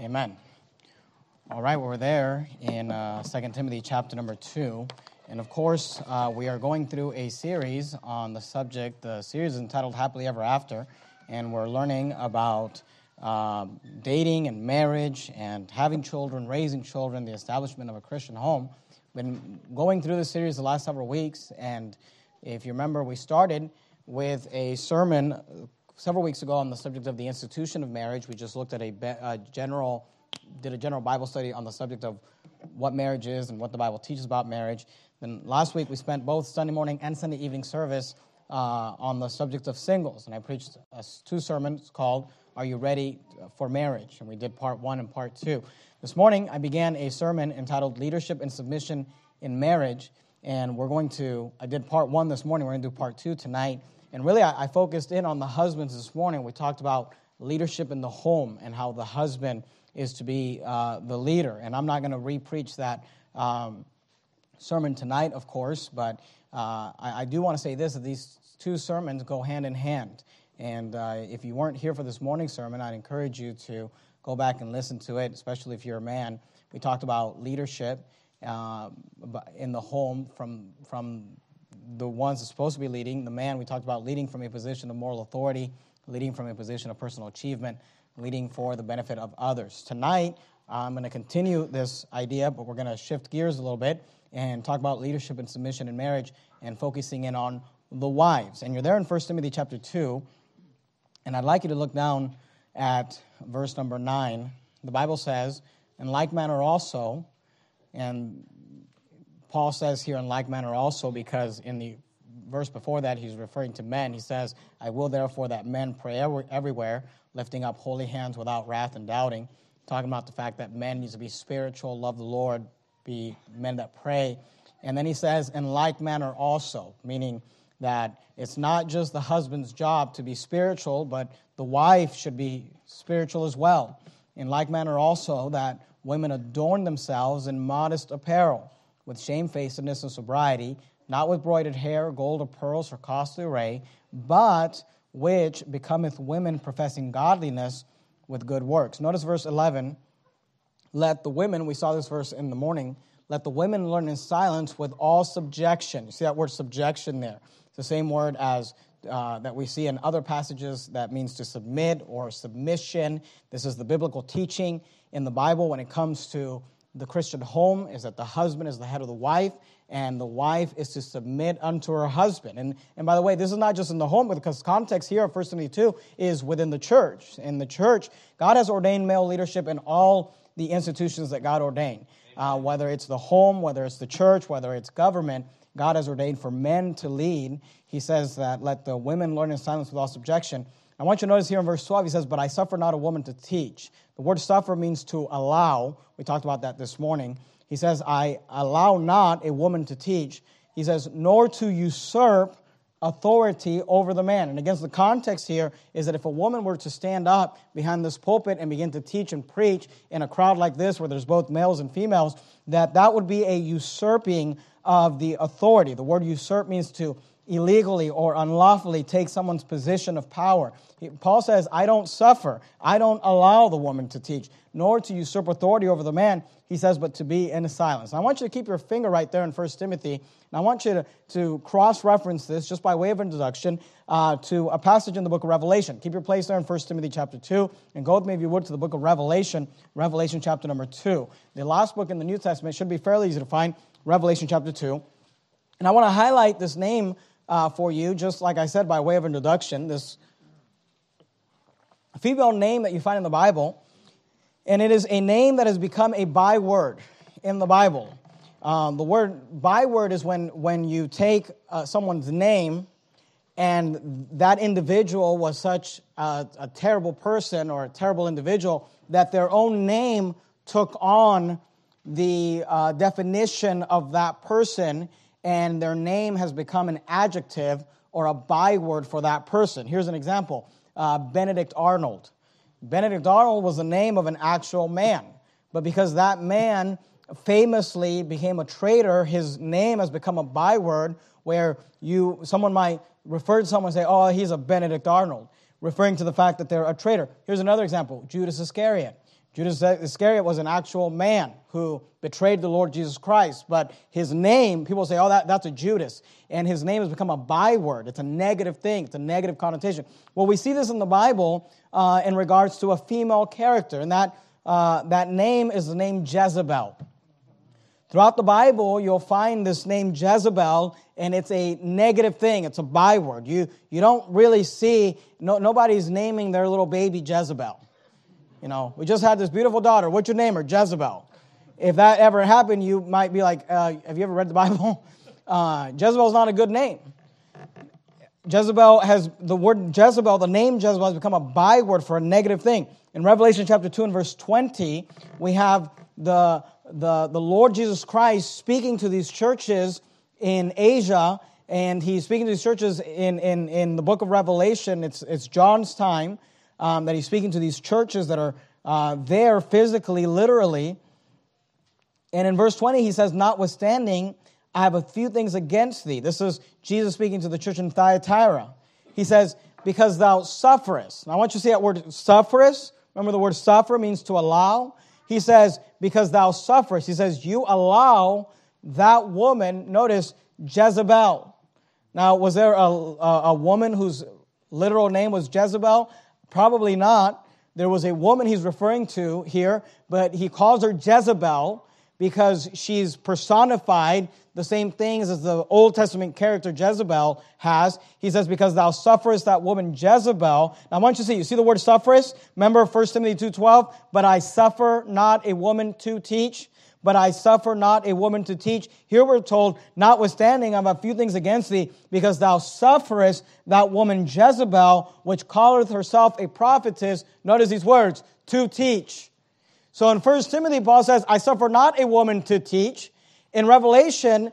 Amen. All right, we're there in uh, 2 Timothy chapter number 2. And of course, uh, we are going through a series on the subject. The series is entitled Happily Ever After. And we're learning about um, dating and marriage and having children, raising children, the establishment of a Christian home. Been going through the series the last several weeks. And if you remember, we started with a sermon several weeks ago on the subject of the institution of marriage. We just looked at a, a, general, did a general Bible study on the subject of what marriage is and what the Bible teaches about marriage. Then last week we spent both Sunday morning and Sunday evening service uh, on the subject of singles, and I preached uh, two sermons called "Are You Ready for Marriage?" and we did part one and part two. This morning I began a sermon entitled "Leadership and Submission in Marriage," and we're going to. I did part one this morning. We're going to do part two tonight and really, I, I focused in on the husbands this morning. We talked about leadership in the home and how the husband is to be uh, the leader. And I'm not going to re-preach that um, sermon tonight, of course, but uh, I, I, do want to say this: that these two sermons go hand in hand. And uh, if you weren't here for this morning's sermon, I'd encourage you to go back and listen to it, especially if you're a man. We talked about leadership uh, in the home from from the ones supposed to be leading, the man, we talked about leading from a position of moral authority, leading from a position of personal achievement, leading for the benefit of others. Tonight, I'm going to continue this idea, but we're going to shift gears a little bit and talk about leadership and submission in marriage and focusing in on the wives. And you're there in 1 Timothy chapter 2, and I'd like you to look down at verse number 9. The Bible says, In like manner also, and Paul says here in like manner also, because in the verse before that, he's referring to men. He says, I will therefore that men pray everywhere, lifting up holy hands without wrath and doubting. Talking about the fact that men need to be spiritual, love the Lord, be men that pray. And then he says, in like manner also, meaning that it's not just the husband's job to be spiritual, but the wife should be spiritual as well. In like manner also, that women adorn themselves in modest apparel with shamefacedness and sobriety, not with broided hair, gold or pearls, or costly array, but which becometh women professing godliness with good works. Notice verse 11. Let the women, we saw this verse in the morning, let the women learn in silence with all subjection. You see that word subjection there? It's the same word as uh, that we see in other passages that means to submit or submission. This is the biblical teaching in the Bible when it comes to the Christian home is that the husband is the head of the wife, and the wife is to submit unto her husband. And, and by the way, this is not just in the home, because context here of 1 Timothy 2 is within the church. In the church, God has ordained male leadership in all the institutions that God ordained. Uh, whether it's the home, whether it's the church, whether it's government, God has ordained for men to lead. He says that let the women learn in silence with all subjection. I want you to notice here in verse 12, he says, But I suffer not a woman to teach. The word suffer means to allow. We talked about that this morning. He says, I allow not a woman to teach. He says, nor to usurp authority over the man. And against the context here is that if a woman were to stand up behind this pulpit and begin to teach and preach in a crowd like this where there's both males and females, that that would be a usurping of the authority. The word usurp means to illegally or unlawfully take someone's position of power. Paul says, I don't suffer. I don't allow the woman to teach, nor to usurp authority over the man. He says, but to be in silence. I want you to keep your finger right there in 1 Timothy. And I want you to, to cross reference this just by way of introduction uh, to a passage in the book of Revelation. Keep your place there in 1 Timothy chapter 2. And go with me, if you would, to the book of Revelation, Revelation chapter number 2. The last book in the New Testament should be fairly easy to find, Revelation chapter 2. And I want to highlight this name uh, for you, just like I said by way of introduction, this female name that you find in the Bible, and it is a name that has become a byword in the Bible. Um, the word byword is when, when you take uh, someone's name and that individual was such a, a terrible person or a terrible individual that their own name took on the uh, definition of that person and their name has become an adjective or a byword for that person. Here's an example uh, Benedict Arnold. Benedict Arnold was the name of an actual man, but because that man famously became a traitor, his name has become a byword where you someone might refer to someone and say, "Oh, he's a Benedict Arnold," referring to the fact that they're a traitor. Here's another example: Judas Iscariot. Judas Iscariot was an actual man who betrayed the Lord Jesus Christ, but his name, people say, oh, that, that's a Judas. And his name has become a byword. It's a negative thing, it's a negative connotation. Well, we see this in the Bible uh, in regards to a female character, and that, uh, that name is the name Jezebel. Throughout the Bible, you'll find this name Jezebel, and it's a negative thing. It's a byword. You, you don't really see, no, nobody's naming their little baby Jezebel. You know, we just had this beautiful daughter. What's your name? Her Jezebel. If that ever happened, you might be like, uh, Have you ever read the Bible? Uh, Jezebel's not a good name. Jezebel has the word Jezebel, the name Jezebel has become a byword for a negative thing. In Revelation chapter 2 and verse 20, we have the, the, the Lord Jesus Christ speaking to these churches in Asia, and he's speaking to these churches in, in, in the book of Revelation. It's, it's John's time um, that he's speaking to these churches that are uh, there physically, literally. And in verse 20, he says, Notwithstanding, I have a few things against thee. This is Jesus speaking to the church in Thyatira. He says, Because thou sufferest. Now, I want you to see that word sufferest. Remember, the word suffer means to allow. He says, Because thou sufferest. He says, You allow that woman, notice, Jezebel. Now, was there a, a, a woman whose literal name was Jezebel? Probably not. There was a woman he's referring to here, but he calls her Jezebel because she's personified the same things as the Old Testament character Jezebel has. He says, Because thou sufferest that woman Jezebel. Now I want you to see, you see the word sufferest? Remember 1 Timothy 2.12? But I suffer not a woman to teach but I suffer not a woman to teach. Here we're told, notwithstanding, I have a few things against thee, because thou sufferest that woman Jezebel, which calleth herself a prophetess, notice these words, to teach. So in 1 Timothy, Paul says, I suffer not a woman to teach. In Revelation,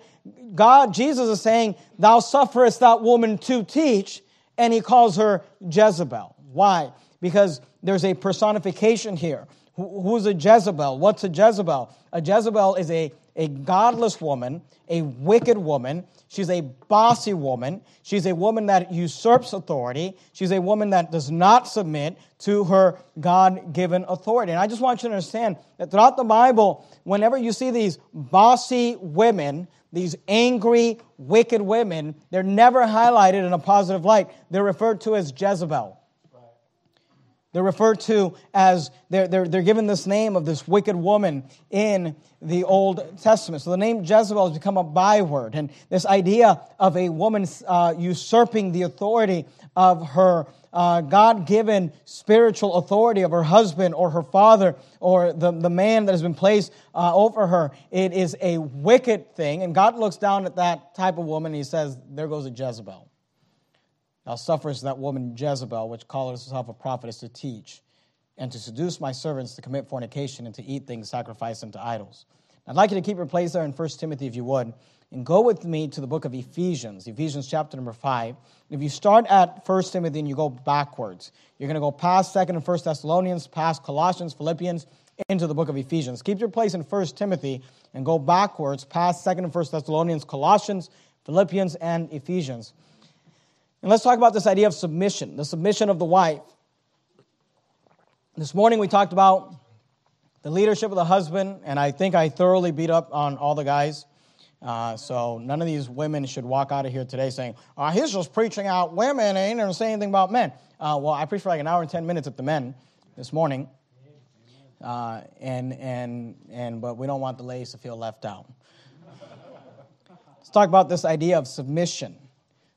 God, Jesus is saying, Thou sufferest that woman to teach, and he calls her Jezebel. Why? Because there's a personification here. Who's a Jezebel? What's a Jezebel? A Jezebel is a, a godless woman, a wicked woman. She's a bossy woman. She's a woman that usurps authority. She's a woman that does not submit to her God given authority. And I just want you to understand that throughout the Bible, whenever you see these bossy women, these angry, wicked women, they're never highlighted in a positive light. They're referred to as Jezebel. They're referred to as, they're, they're, they're given this name of this wicked woman in the Old Testament. So the name Jezebel has become a byword. And this idea of a woman uh, usurping the authority of her uh, God given spiritual authority of her husband or her father or the, the man that has been placed uh, over her, it is a wicked thing. And God looks down at that type of woman and he says, There goes a Jezebel. Thou sufferest that woman Jezebel, which calleth herself a prophetess, to teach, and to seduce my servants to commit fornication and to eat things sacrificed unto idols. I'd like you to keep your place there in 1 Timothy, if you would, and go with me to the book of Ephesians, Ephesians chapter number 5. If you start at 1 Timothy and you go backwards, you're going to go past 2nd and 1st Thessalonians, past Colossians, Philippians, into the book of Ephesians. Keep your place in 1 Timothy and go backwards past 2nd and 1st Thessalonians, Colossians, Philippians, and Ephesians. And let's talk about this idea of submission, the submission of the wife. This morning we talked about the leadership of the husband, and I think I thoroughly beat up on all the guys. Uh, so none of these women should walk out of here today saying, oh, he's just preaching out women ain't going to say anything about men. Uh, well, I preached for like an hour and 10 minutes at the men this morning. Uh, and, and, and, but we don't want the ladies to feel left out. Let's talk about this idea of submission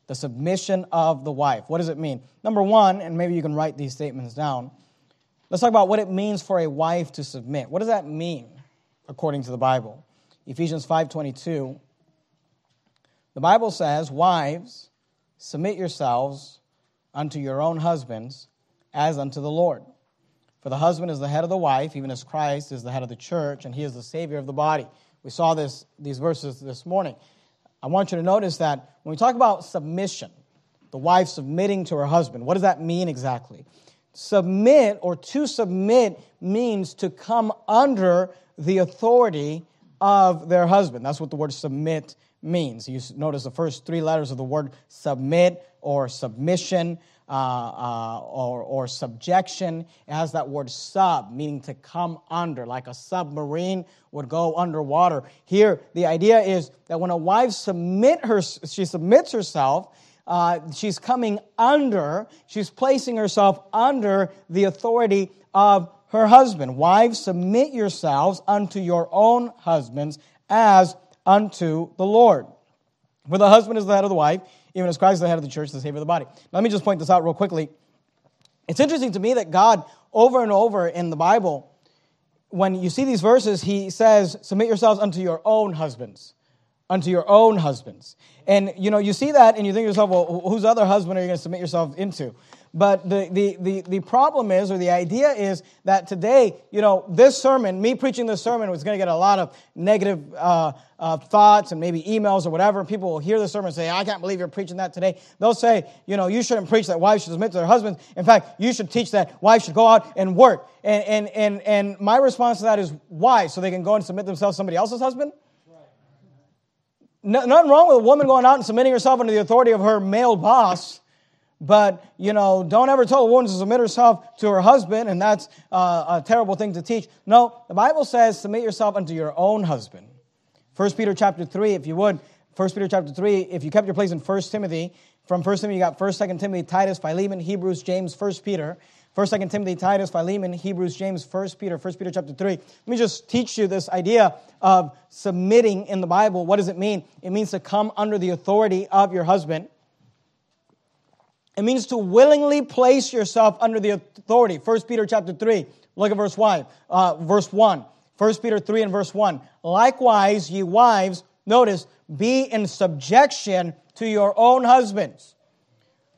the submission of the wife. What does it mean? Number one, and maybe you can write these statements down. Let's talk about what it means for a wife to submit. What does that mean according to the Bible? Ephesians 5:22. The Bible says, "Wives, submit yourselves unto your own husbands as unto the Lord. For the husband is the head of the wife, even as Christ is the head of the church, and he is the savior of the body." We saw this these verses this morning. I want you to notice that when we talk about submission, the wife submitting to her husband, what does that mean exactly? Submit or to submit means to come under the authority of their husband. That's what the word submit means. You notice the first three letters of the word submit or submission. Uh, uh, or, or subjection. It has that word sub, meaning to come under, like a submarine would go underwater. Here, the idea is that when a wife submit her, she submits herself, uh, she's coming under, she's placing herself under the authority of her husband. Wives, submit yourselves unto your own husbands as unto the Lord. For the husband is the head of the wife, even as Christ is the head of the church, the Savior of the body. Let me just point this out real quickly. It's interesting to me that God, over and over in the Bible, when you see these verses, he says, Submit yourselves unto your own husbands. Unto your own husbands. And you know, you see that and you think to yourself, well, whose other husband are you going to submit yourself into? But the, the, the, the problem is, or the idea is, that today, you know, this sermon, me preaching this sermon, was going to get a lot of negative uh, uh, thoughts and maybe emails or whatever. People will hear the sermon and say, I can't believe you're preaching that today. They'll say, you know, you shouldn't preach that wives should submit to their husbands. In fact, you should teach that wives should go out and work. And, and, and, and my response to that is, why? So they can go and submit themselves to somebody else's husband? No, nothing wrong with a woman going out and submitting herself under the authority of her male boss. But, you know, don't ever tell a woman to submit herself to her husband, and that's uh, a terrible thing to teach. No, the Bible says submit yourself unto your own husband. 1 Peter chapter 3, if you would, 1 Peter chapter 3, if you kept your place in 1 Timothy, from 1 Timothy you got 1, 2 Timothy, Titus, Philemon, Hebrews, James, 1 Peter. 1 2 Timothy, Titus, Philemon, Hebrews, James, 1 Peter, 1 Peter chapter 3. Let me just teach you this idea of submitting in the Bible. What does it mean? It means to come under the authority of your husband. It means to willingly place yourself under the authority. 1 Peter chapter 3, look at verse 1. Uh, verse 1. 1 Peter 3 and verse 1. Likewise, ye wives, notice, be in subjection to your own husbands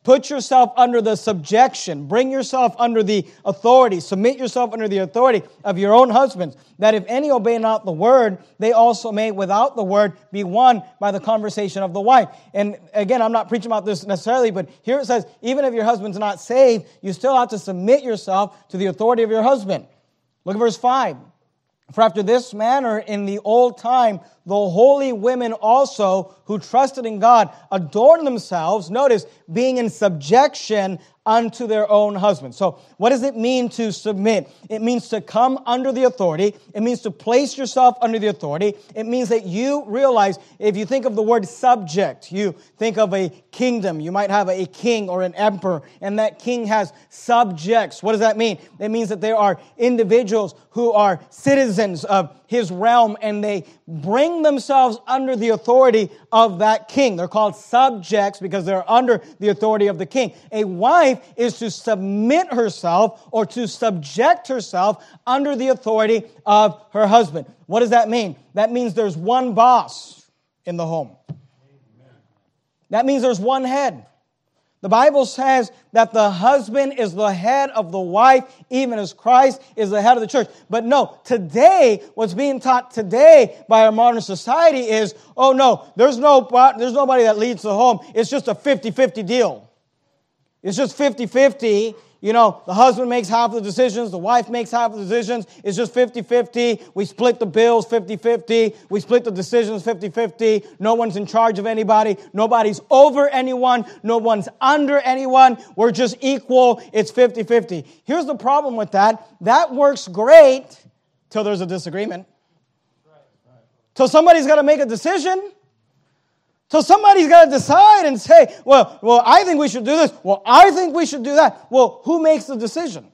Put yourself under the subjection. Bring yourself under the authority. Submit yourself under the authority of your own husbands, that if any obey not the word, they also may, without the word, be won by the conversation of the wife. And again, I'm not preaching about this necessarily, but here it says, even if your husband's not saved, you still have to submit yourself to the authority of your husband. Look at verse 5. For after this manner in the old time, the holy women also who trusted in God adorned themselves, notice, being in subjection unto their own husbands. So, what does it mean to submit? It means to come under the authority. It means to place yourself under the authority. It means that you realize, if you think of the word subject, you think of a kingdom. You might have a king or an emperor, and that king has subjects. What does that mean? It means that there are individuals who are citizens of his realm and they bring themselves under the authority of that king. They're called subjects because they're under the authority of the king. A wife is to submit herself or to subject herself under the authority of her husband. What does that mean? That means there's one boss in the home. That means there's one head. The Bible says that the husband is the head of the wife, even as Christ is the head of the church. But no, today, what's being taught today by our modern society is, oh no, there's no, there's nobody that leads the home. It's just a 50-50 deal. It's just 50-50 you know, the husband makes half the decisions, the wife makes half the decisions. It's just 50 50. We split the bills 50 50. We split the decisions 50 50. No one's in charge of anybody. Nobody's over anyone. No one's under anyone. We're just equal. It's 50 50. Here's the problem with that that works great till there's a disagreement. Till somebody's got to make a decision. So somebody's got to decide and say, well, well, I think we should do this. Well, I think we should do that. Well, who makes the decision?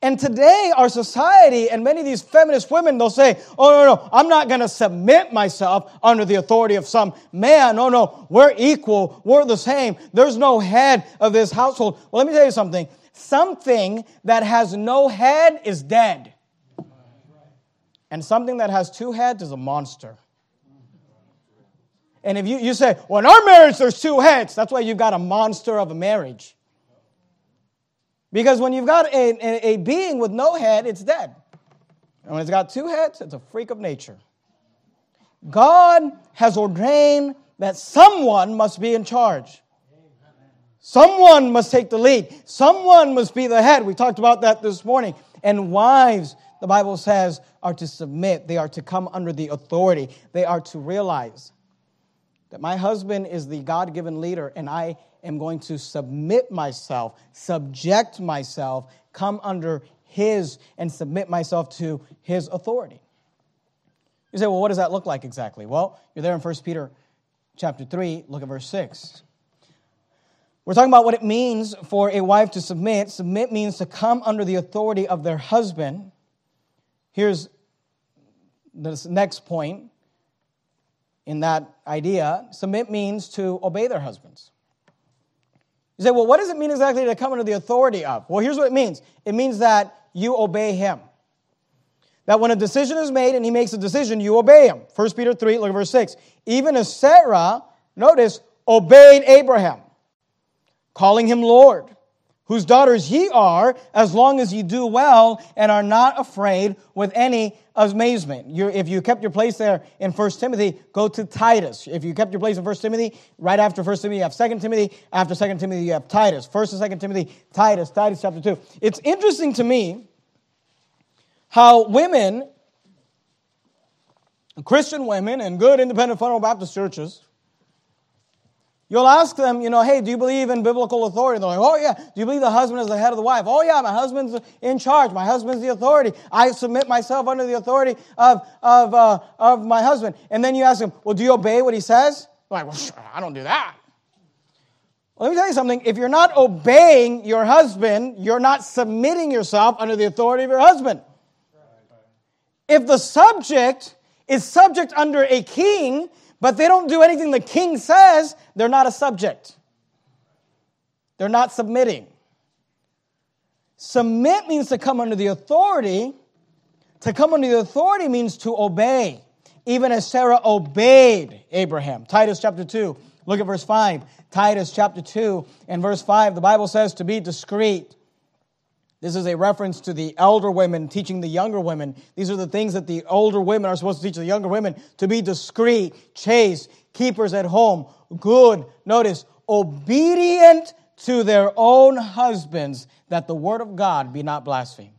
And today, our society and many of these feminist women, they'll say, oh, no, no, I'm not going to submit myself under the authority of some man. No, no, we're equal. We're the same. There's no head of this household. Well, let me tell you something. Something that has no head is dead. And something that has two heads is a monster. And if you, you say, well, in our marriage there's two heads, that's why you've got a monster of a marriage. Because when you've got a, a, a being with no head, it's dead. And when it's got two heads, it's a freak of nature. God has ordained that someone must be in charge. Someone must take the lead. Someone must be the head. We talked about that this morning. And wives, the Bible says, are to submit. They are to come under the authority. They are to realize that my husband is the God given leader and I am going to submit myself, subject myself, come under his and submit myself to his authority. You say, well, what does that look like exactly? Well, you're there in 1 Peter chapter 3, look at verse 6. We're talking about what it means for a wife to submit. Submit means to come under the authority of their husband. Here's the next point in that idea submit means to obey their husbands. You say, well, what does it mean exactly to come under the authority of? Well, here's what it means it means that you obey him. That when a decision is made and he makes a decision, you obey him. 1 Peter 3, look at verse 6. Even as Sarah, notice, obeyed Abraham, calling him Lord whose daughters ye are, as long as ye do well and are not afraid with any amazement. You're, if you kept your place there in 1 Timothy, go to Titus. If you kept your place in 1 Timothy, right after 1 Timothy, you have 2 Timothy. After 2 Timothy, you have Titus. 1 and 2 Timothy, Titus, Titus chapter 2. It's interesting to me how women, Christian women, and good independent fundamental Baptist churches, You'll ask them, you know, hey, do you believe in biblical authority? They're like, oh, yeah. Do you believe the husband is the head of the wife? Oh, yeah, my husband's in charge. My husband's the authority. I submit myself under the authority of, of, uh, of my husband. And then you ask them, well, do you obey what he says? They're like, well, I don't do that. Well, let me tell you something. If you're not obeying your husband, you're not submitting yourself under the authority of your husband. If the subject is subject under a king, but they don't do anything the king says, they're not a subject. They're not submitting. Submit means to come under the authority. To come under the authority means to obey, even as Sarah obeyed Abraham. Titus chapter 2, look at verse 5. Titus chapter 2 and verse 5, the Bible says to be discreet this is a reference to the elder women teaching the younger women. These are the things that the older women are supposed to teach the younger women to be discreet, chaste, keepers at home, good, notice, obedient to their own husbands, that the word of God be not blasphemed.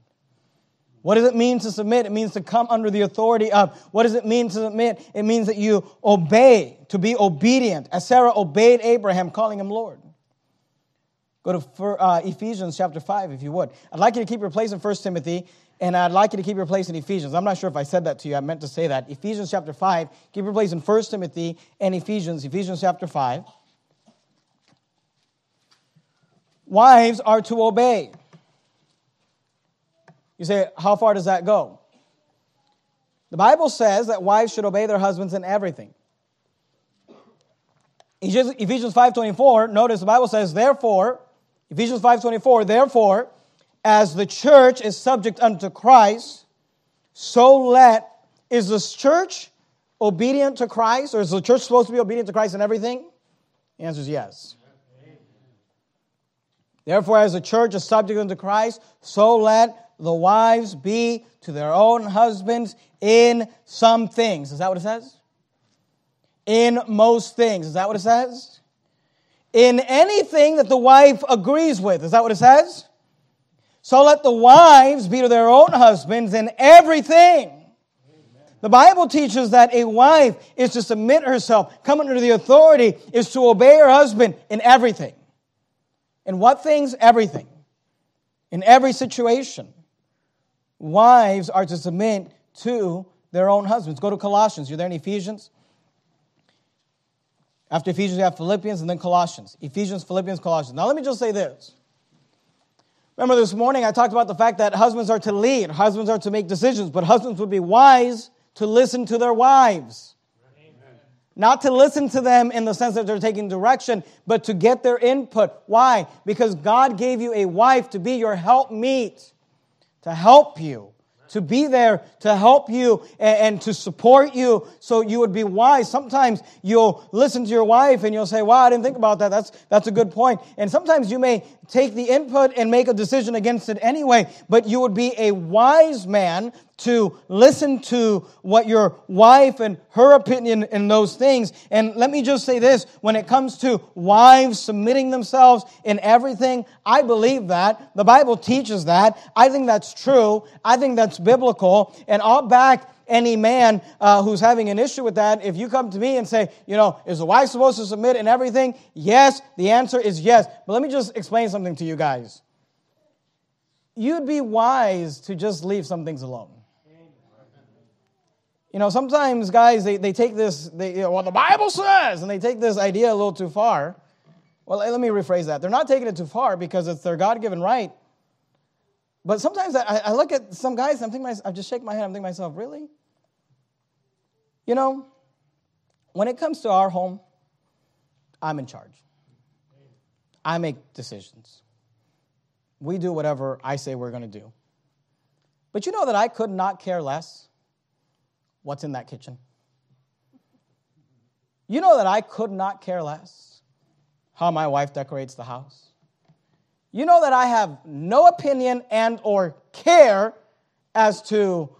What does it mean to submit? It means to come under the authority of. What does it mean to submit? It means that you obey, to be obedient, as Sarah obeyed Abraham, calling him Lord. Go to uh, Ephesians chapter 5, if you would. I'd like you to keep your place in 1 Timothy, and I'd like you to keep your place in Ephesians. I'm not sure if I said that to you. I meant to say that. Ephesians chapter 5, keep your place in 1 Timothy and Ephesians. Ephesians chapter 5. Wives are to obey. You say, how far does that go? The Bible says that wives should obey their husbands in everything. Ephesians 5:24, notice the Bible says, therefore, Ephesians 5:24, therefore, as the church is subject unto Christ, so let is this church obedient to Christ, or is the church supposed to be obedient to Christ in everything? The answer is yes. Therefore, as the church is subject unto Christ, so let the wives be to their own husbands in some things. Is that what it says? In most things. Is that what it says? In anything that the wife agrees with. Is that what it says? So let the wives be to their own husbands in everything. The Bible teaches that a wife is to submit herself, come under the authority, is to obey her husband in everything. In what things? Everything. In every situation. Wives are to submit to their own husbands. Go to Colossians. You're there in Ephesians? After Ephesians, you have Philippians and then Colossians. Ephesians, Philippians, Colossians. Now, let me just say this. Remember this morning I talked about the fact that husbands are to lead, husbands are to make decisions, but husbands would be wise to listen to their wives. Amen. Not to listen to them in the sense that they're taking direction, but to get their input. Why? Because God gave you a wife to be your helpmeet, to help you to be there to help you and, and, to support you so you would be wise. Sometimes you'll listen to your wife and you'll say, wow, I didn't think about that. That's, that's a good point. And sometimes you may take the input and make a decision against it anyway, but you would be a wise man to listen to what your wife and her opinion in those things. And let me just say this when it comes to wives submitting themselves in everything, I believe that. The Bible teaches that. I think that's true. I think that's biblical. And I'll back any man uh, who's having an issue with that, if you come to me and say, you know, is the wife supposed to submit and everything? Yes, the answer is yes. But let me just explain something to you guys. You'd be wise to just leave some things alone. You know, sometimes guys, they, they take this, they, you know, well, the Bible says, and they take this idea a little too far. Well, let me rephrase that. They're not taking it too far because it's their God given right. But sometimes I, I look at some guys, I'm thinking, I just shake my head, I'm thinking myself, really? You know, when it comes to our home, I'm in charge. I make decisions. We do whatever I say we're going to do. But you know that I could not care less what's in that kitchen? You know that I could not care less how my wife decorates the house. You know that I have no opinion and or care as to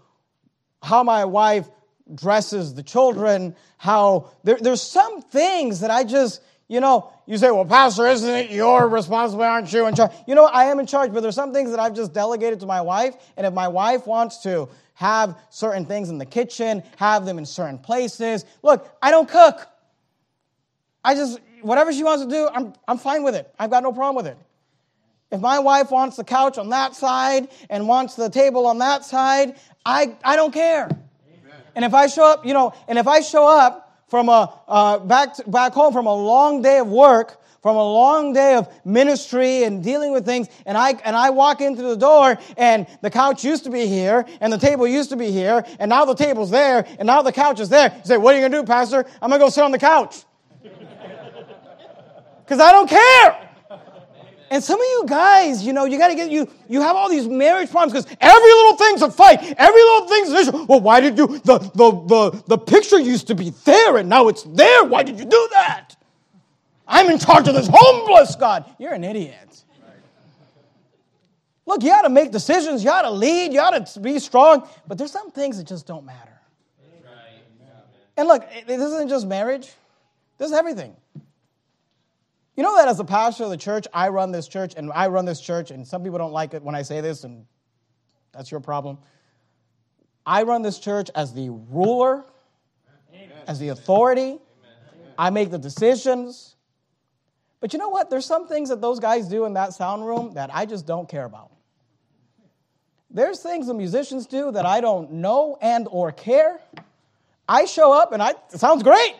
how my wife dresses the children, how there, there's some things that I just, you know, you say, well, Pastor, isn't it your responsibility? Aren't you in charge? You know, I am in charge, but there's some things that I've just delegated to my wife. And if my wife wants to have certain things in the kitchen, have them in certain places. Look, I don't cook. I just, whatever she wants to do, I'm, I'm fine with it. I've got no problem with it. If my wife wants the couch on that side and wants the table on that side, I, I don't care. Amen. And if I show up, you know, and if I show up from a, uh, back, to, back home from a long day of work from a long day of ministry and dealing with things, and I, and I walk into the door, and the couch used to be here, and the table used to be here, and now the table's there, and now the couch is there. You say, What are you going to do, Pastor? I'm going to go sit on the couch. Because I don't care. And some of you guys, you know, you got to get you. You have all these marriage problems because every little thing's a fight. Every little thing's an issue. Well, why did you? The the the the picture used to be there and now it's there. Why did you do that? I'm in charge of this homeless God. You're an idiot. Look, you ought to make decisions, you ought to lead, you ought to be strong, but there's some things that just don't matter. And look, this isn't just marriage, this is everything. You know that as a pastor of the church, I run this church, and I run this church, and some people don't like it when I say this, and that's your problem. I run this church as the ruler, as the authority. I make the decisions. But you know what? There's some things that those guys do in that sound room that I just don't care about. There's things the musicians do that I don't know and or care. I show up and I it sounds great.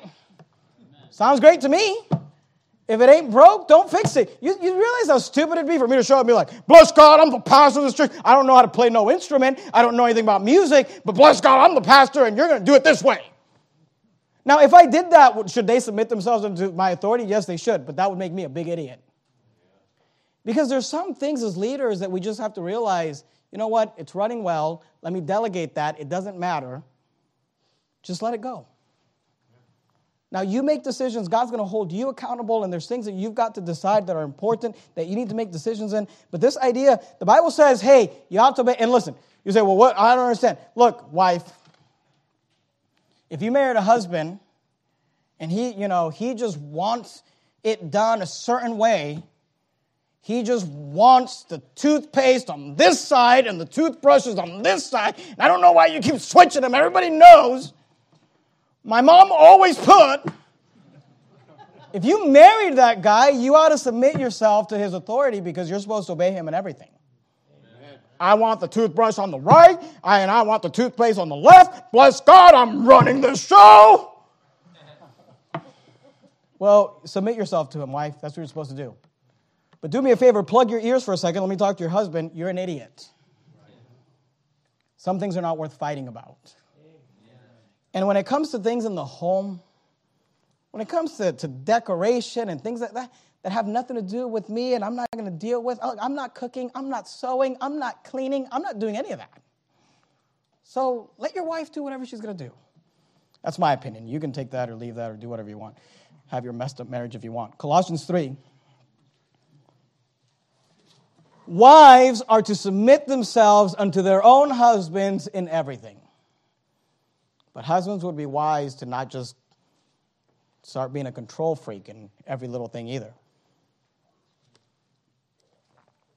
Sounds great to me. If it ain't broke, don't fix it. You, you realize how stupid it'd be for me to show up and be like, bless God, I'm the pastor of this church. I don't know how to play no instrument. I don't know anything about music, but bless God, I'm the pastor and you're going to do it this way. Now, if I did that, should they submit themselves to my authority? Yes, they should, but that would make me a big idiot. Because there's some things as leaders that we just have to realize, you know what, it's running well. Let me delegate that. It doesn't matter. Just let it go. Now, you make decisions, God's going to hold you accountable, and there's things that you've got to decide that are important that you need to make decisions in. But this idea, the Bible says, hey, you ought to obey. And listen, you say, well, what? I don't understand. Look, wife, if you married a husband and he, you know, he just wants it done a certain way, he just wants the toothpaste on this side and the toothbrushes on this side. And I don't know why you keep switching them. Everybody knows. My mom always put, if you married that guy, you ought to submit yourself to his authority because you're supposed to obey him in everything. I want the toothbrush on the right, and I want the toothpaste on the left. Bless God, I'm running this show. Well, submit yourself to him, wife. That's what you're supposed to do. But do me a favor, plug your ears for a second. Let me talk to your husband. You're an idiot. Some things are not worth fighting about. And when it comes to things in the home, when it comes to, to decoration and things like that, that have nothing to do with me and I'm not going to deal with. I'm not cooking, I'm not sewing, I'm not cleaning, I'm not doing any of that. So let your wife do whatever she's going to do. That's my opinion. You can take that or leave that or do whatever you want. Have your messed up marriage if you want. Colossians 3. Wives are to submit themselves unto their own husbands in everything. But husbands would be wise to not just start being a control freak in every little thing either.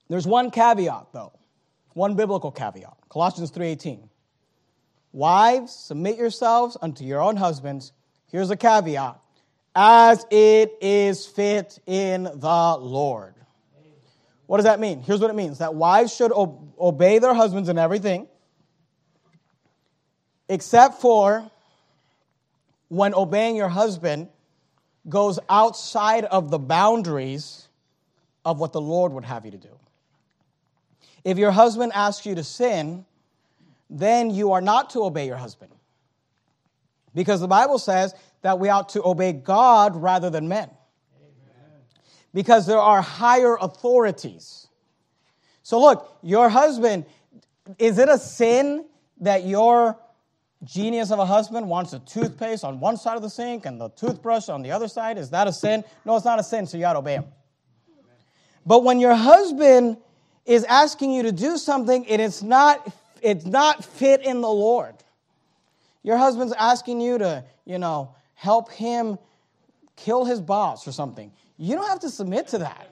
There's one caveat, though, one biblical caveat. Colossians 3:18. Wives, submit yourselves unto your own husbands. Here's a caveat as it is fit in the Lord. What does that mean? Here's what it means that wives should obey their husbands in everything, except for when obeying your husband goes outside of the boundaries of what the Lord would have you to do. If your husband asks you to sin, then you are not to obey your husband. Because the Bible says that we ought to obey God rather than men. Because there are higher authorities. So, look, your husband, is it a sin that your genius of a husband wants a toothpaste on one side of the sink and the toothbrush on the other side? Is that a sin? No, it's not a sin, so you ought to obey him. But when your husband is asking you to do something, it is not, it's not fit in the Lord. Your husband's asking you to, you know, help him kill his boss or something. You don't have to submit to that.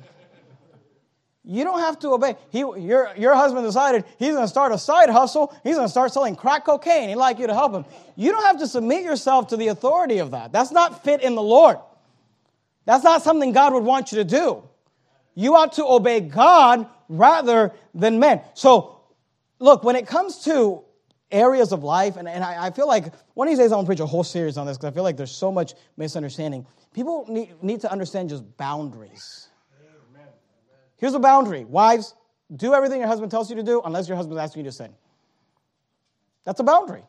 You don't have to obey. He, your, your husband decided he's going to start a side hustle. He's going to start selling crack cocaine. He'd like you to help him. You don't have to submit yourself to the authority of that. That's not fit in the Lord. That's not something God would want you to do. You ought to obey God rather than men. So, look, when it comes to areas of life, and, and I, I feel like one of these days I'm gonna preach a whole series on this because I feel like there's so much misunderstanding. People need, need to understand just boundaries. Here's a boundary Wives, do everything your husband tells you to do unless your husband asking you to sin. That's a boundary.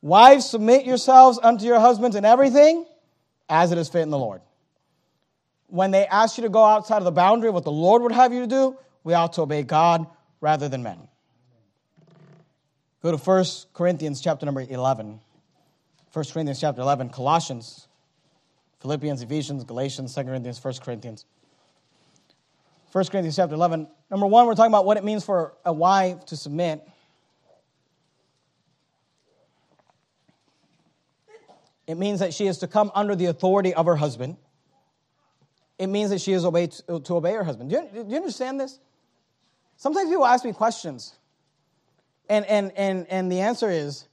Wives, submit yourselves unto your husbands in everything as it is fit in the Lord. When they ask you to go outside of the boundary of what the Lord would have you to do, we ought to obey God rather than men. Go to 1 Corinthians chapter number 11. 1 Corinthians chapter 11, Colossians, Philippians, Ephesians, Galatians, 2 Corinthians, 1 Corinthians. 1 Corinthians chapter 11. Number one, we're talking about what it means for a wife to submit. It means that she is to come under the authority of her husband. It means that she is obeyed, to obey her husband. Do you, do you understand this? Sometimes people ask me questions. And, and, and, and the answer is,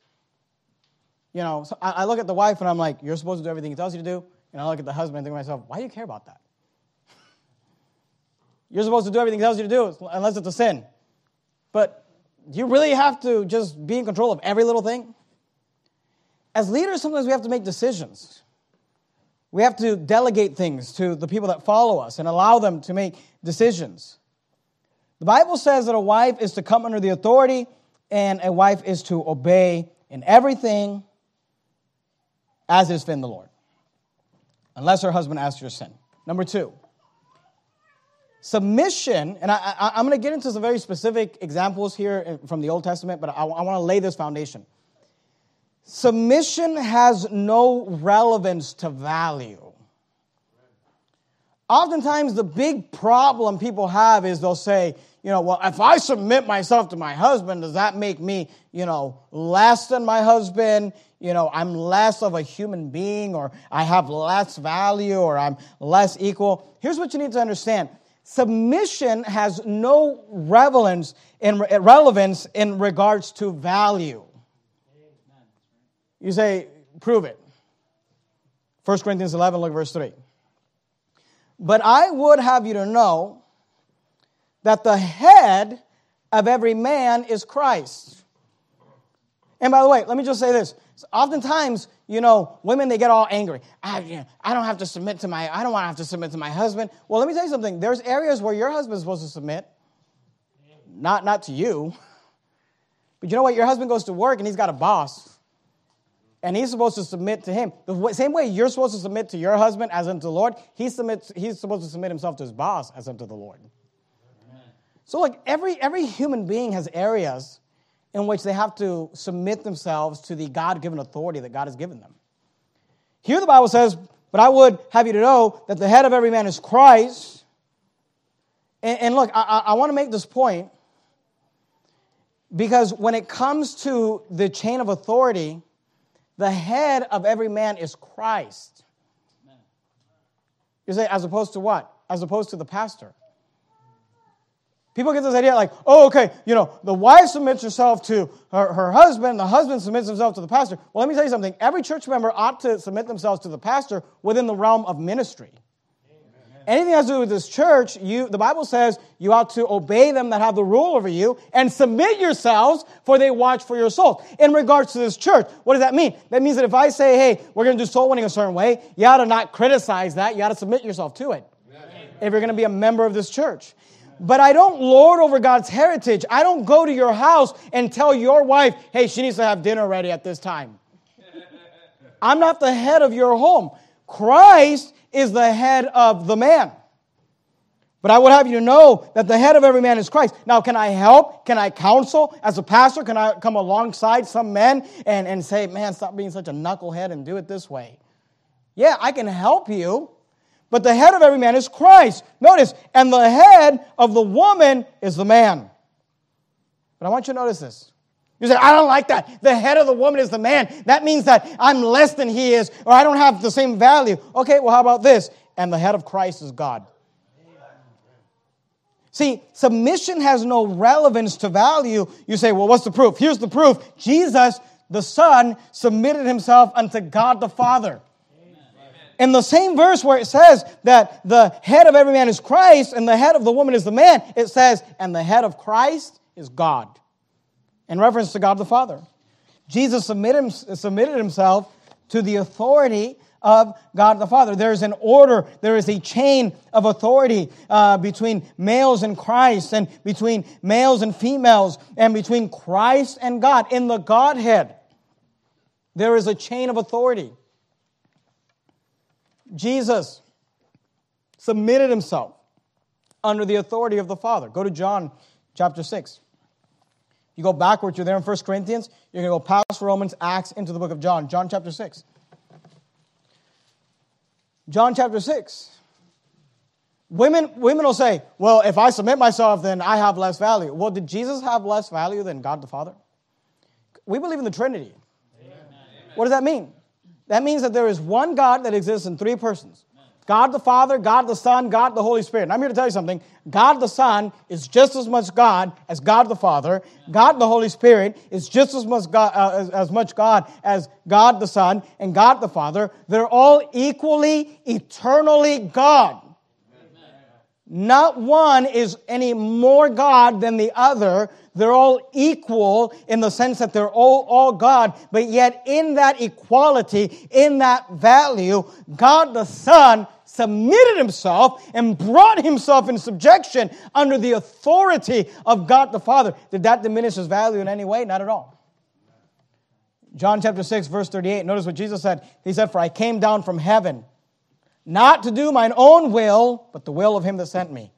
you know, so I, I look at the wife and I'm like, you're supposed to do everything he tells you to do. And I look at the husband and think to myself, why do you care about that? You're supposed to do everything he tells you to do unless it's a sin. But do you really have to just be in control of every little thing? As leaders, sometimes we have to make decisions. We have to delegate things to the people that follow us and allow them to make decisions. The Bible says that a wife is to come under the authority and a wife is to obey in everything as is in the Lord, unless her husband asks her sin. Number two, submission, and I, am going to get into some very specific examples here from the Old Testament, but I, I want to lay this foundation. Submission has no relevance to value. Oftentimes, the big problem people have is they'll say, you know, well, if I submit myself to my husband, does that make me, you know, less than my husband? You know, I'm less of a human being, or I have less value, or I'm less equal. Here's what you need to understand submission has no relevance in, relevance in regards to value. You say, prove it. 1 Corinthians 11, look verse 3. But I would have you to know that the head of every man is Christ. And by the way, let me just say this. Oftentimes, you know, women, they get all angry. Ah, I, I don't have to submit to my, I don't want to have to submit to my husband. Well, let me tell you something. There's areas where your husband's supposed to submit. Not, not to you. But you know what? Your husband goes to work and he's got a boss. And he's supposed to submit to him. The same way you're supposed to submit to your husband as unto the Lord, he submits, he's supposed to submit himself to his boss as unto the Lord. So, like every every human being has areas in which they have to submit themselves to the God-given authority that God has given them. Here, the Bible says, "But I would have you to know that the head of every man is Christ." And, and look, I, I want to make this point because when it comes to the chain of authority, the head of every man is Christ. You say, as opposed to what? As opposed to the pastor. People get this idea like, oh, okay, you know, the wife submits herself to her, her husband, the husband submits himself to the pastor. Well, let me tell you something. Every church member ought to submit themselves to the pastor within the realm of ministry. Anything has to do with this church, you, the Bible says you ought to obey them that have the rule over you and submit yourselves, for they watch for your souls. In regards to this church, what does that mean? That means that if I say, hey, we're going to do soul winning a certain way, you ought to not criticize that. You ought to submit yourself to it. Amen. If you're going to be a member of this church. But I don't lord over God's heritage. I don't go to your house and tell your wife, hey, she needs to have dinner ready at this time. I'm not the head of your home. Christ is the head of the man. But I would have you to know that the head of every man is Christ. Now, can I help? Can I counsel? As a pastor, can I come alongside some men and, and say, man, stop being such a knucklehead and do it this way? Yeah, I can help you. But the head of every man is Christ. Notice, and the head of the woman is the man. But I want you to notice this. You say, I don't like that. The head of the woman is the man. That means that I'm less than he is, or I don't have the same value. Okay, well, how about this? And the head of Christ is God. See, submission has no relevance to value. You say, well, what's the proof? Here's the proof Jesus, the Son, submitted himself unto God the Father. In the same verse where it says that the head of every man is Christ and the head of the woman is the man, it says, and the head of Christ is God in reference to God the Father. Jesus submitted, himself to the authority of God the Father. There is an order, there is a chain of authority uh, between males and Christ, and between males and females, and between Christ and God. In the Godhead, there is a chain of authority. Jesus submitted himself under the authority of the Father. Go to John chapter 6. You go backwards, you're there in 1 Corinthians, you're going to go past Romans, Acts, into the book of John, John chapter 6. John chapter 6. Women, women will say, well, if I submit myself, then I have less value. Well, did Jesus have less value than God the Father? We believe in the Trinity. Amen. What does that mean? That means that there is one God that exists in three persons. God the Father, God the Son, God the Holy Spirit. And I'm here to tell you something. God the Son is just as much God as God the Father. God the Holy Spirit is just as much God, uh, as, as much God as God the Son and God the Father. They're all equally, eternally God. Not one is any more God than the other. They're all equal in the sense that they're all, all God, but yet in that equality, in that value, God the Son submitted himself and brought himself in subjection under the authority of God the Father. Did that diminish his value in any way? Not at all. John chapter 6, verse 38, notice what Jesus said. He said, For I came down from heaven, not to do mine own will, but the will of him that sent me.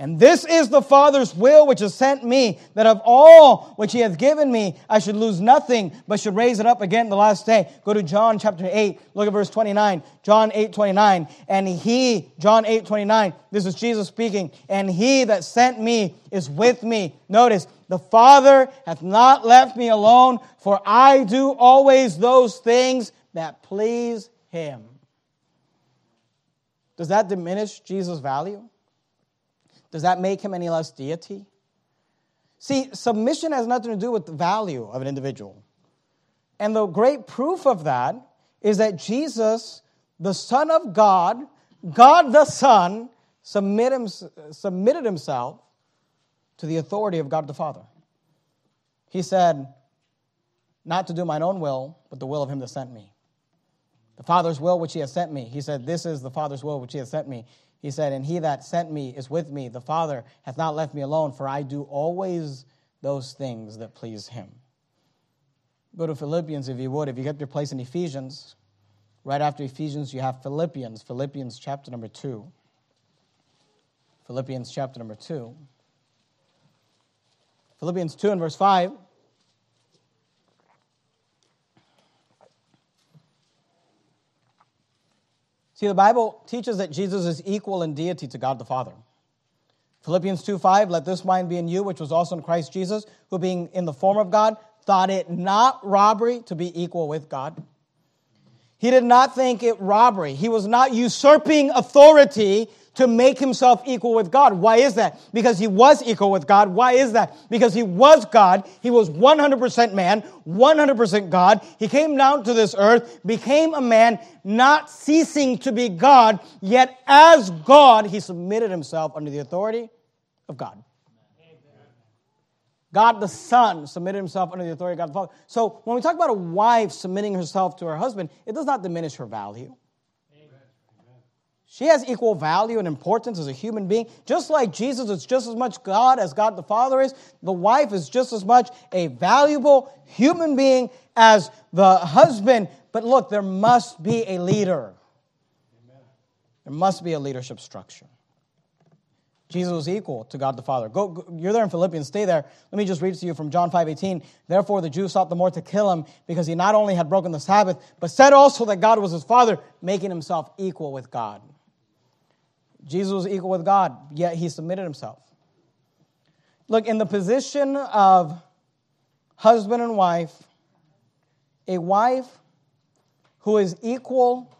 And this is the Father's will which has sent me, that of all which he hath given me, I should lose nothing, but should raise it up again the last day. Go to John chapter 8, look at verse 29. John 8, 29. And he, John 8, 29, this is Jesus speaking, and he that sent me is with me. Notice, the Father hath not left me alone, for I do always those things that please him. Does that diminish Jesus' value? Does that make him any less deity? See, submission has nothing to do with the value of an individual. And the great proof of that is that Jesus, the Son of God, God the Son, submitted himself to the authority of God the Father. He said, Not to do mine own will, but the will of him that sent me. The Father's will which he has sent me. He said, This is the Father's will which he has sent me. He said, And he that sent me is with me. The Father hath not left me alone, for I do always those things that please him. Go to Philippians if you would. If you get your place in Ephesians, right after Ephesians, you have Philippians, Philippians chapter number 2. Philippians chapter number 2. Philippians 2 and verse 5. See, the Bible teaches that Jesus is equal in deity to God the Father. Philippians 2 5, let this mind be in you, which was also in Christ Jesus, who being in the form of God, thought it not robbery to be equal with God. He did not think it robbery. He was not usurping authority to make himself equal with God. Why is that? Because he was equal with God. Why is that? Because he was God. He was 100% man, 100% God. He came down to this earth, became a man, not ceasing to be God, yet as God, he submitted himself under the authority of God. God the Son submitted himself under the authority of God the Father. So when we talk about a wife submitting herself to her husband, it does not diminish her value. She has equal value and importance as a human being. Just like Jesus is just as much God as God the Father is, the wife is just as much a valuable human being as the husband. But look, there must be a leader. There must be a leadership structure. Jesus was equal to God the Father. Go, go, you're there in Philippians, stay there. Let me just read to you from John 5 18. Therefore, the Jews sought the more to kill him because he not only had broken the Sabbath, but said also that God was his Father, making himself equal with God. Jesus was equal with God, yet he submitted himself. Look, in the position of husband and wife, a wife who is equal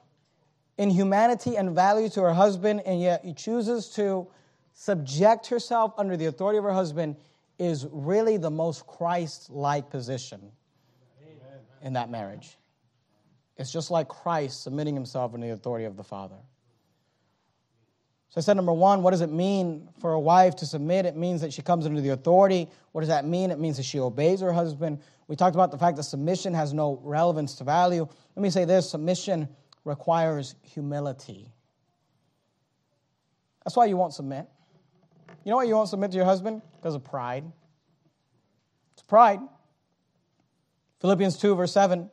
in humanity and value to her husband, and yet he chooses to subject herself under the authority of her husband is really the most Christ like position Amen. in that marriage. It's just like Christ submitting himself under the authority of the Father. So I said, number one, what does it mean for a wife to submit? It means that she comes under the authority. What does that mean? It means that she obeys her husband. We talked about the fact that submission has no relevance to value. Let me say this submission requires humility. That's why you won't submit. You know why you won't submit to your husband? Because of pride. It's pride. Philippians 2, verse 7.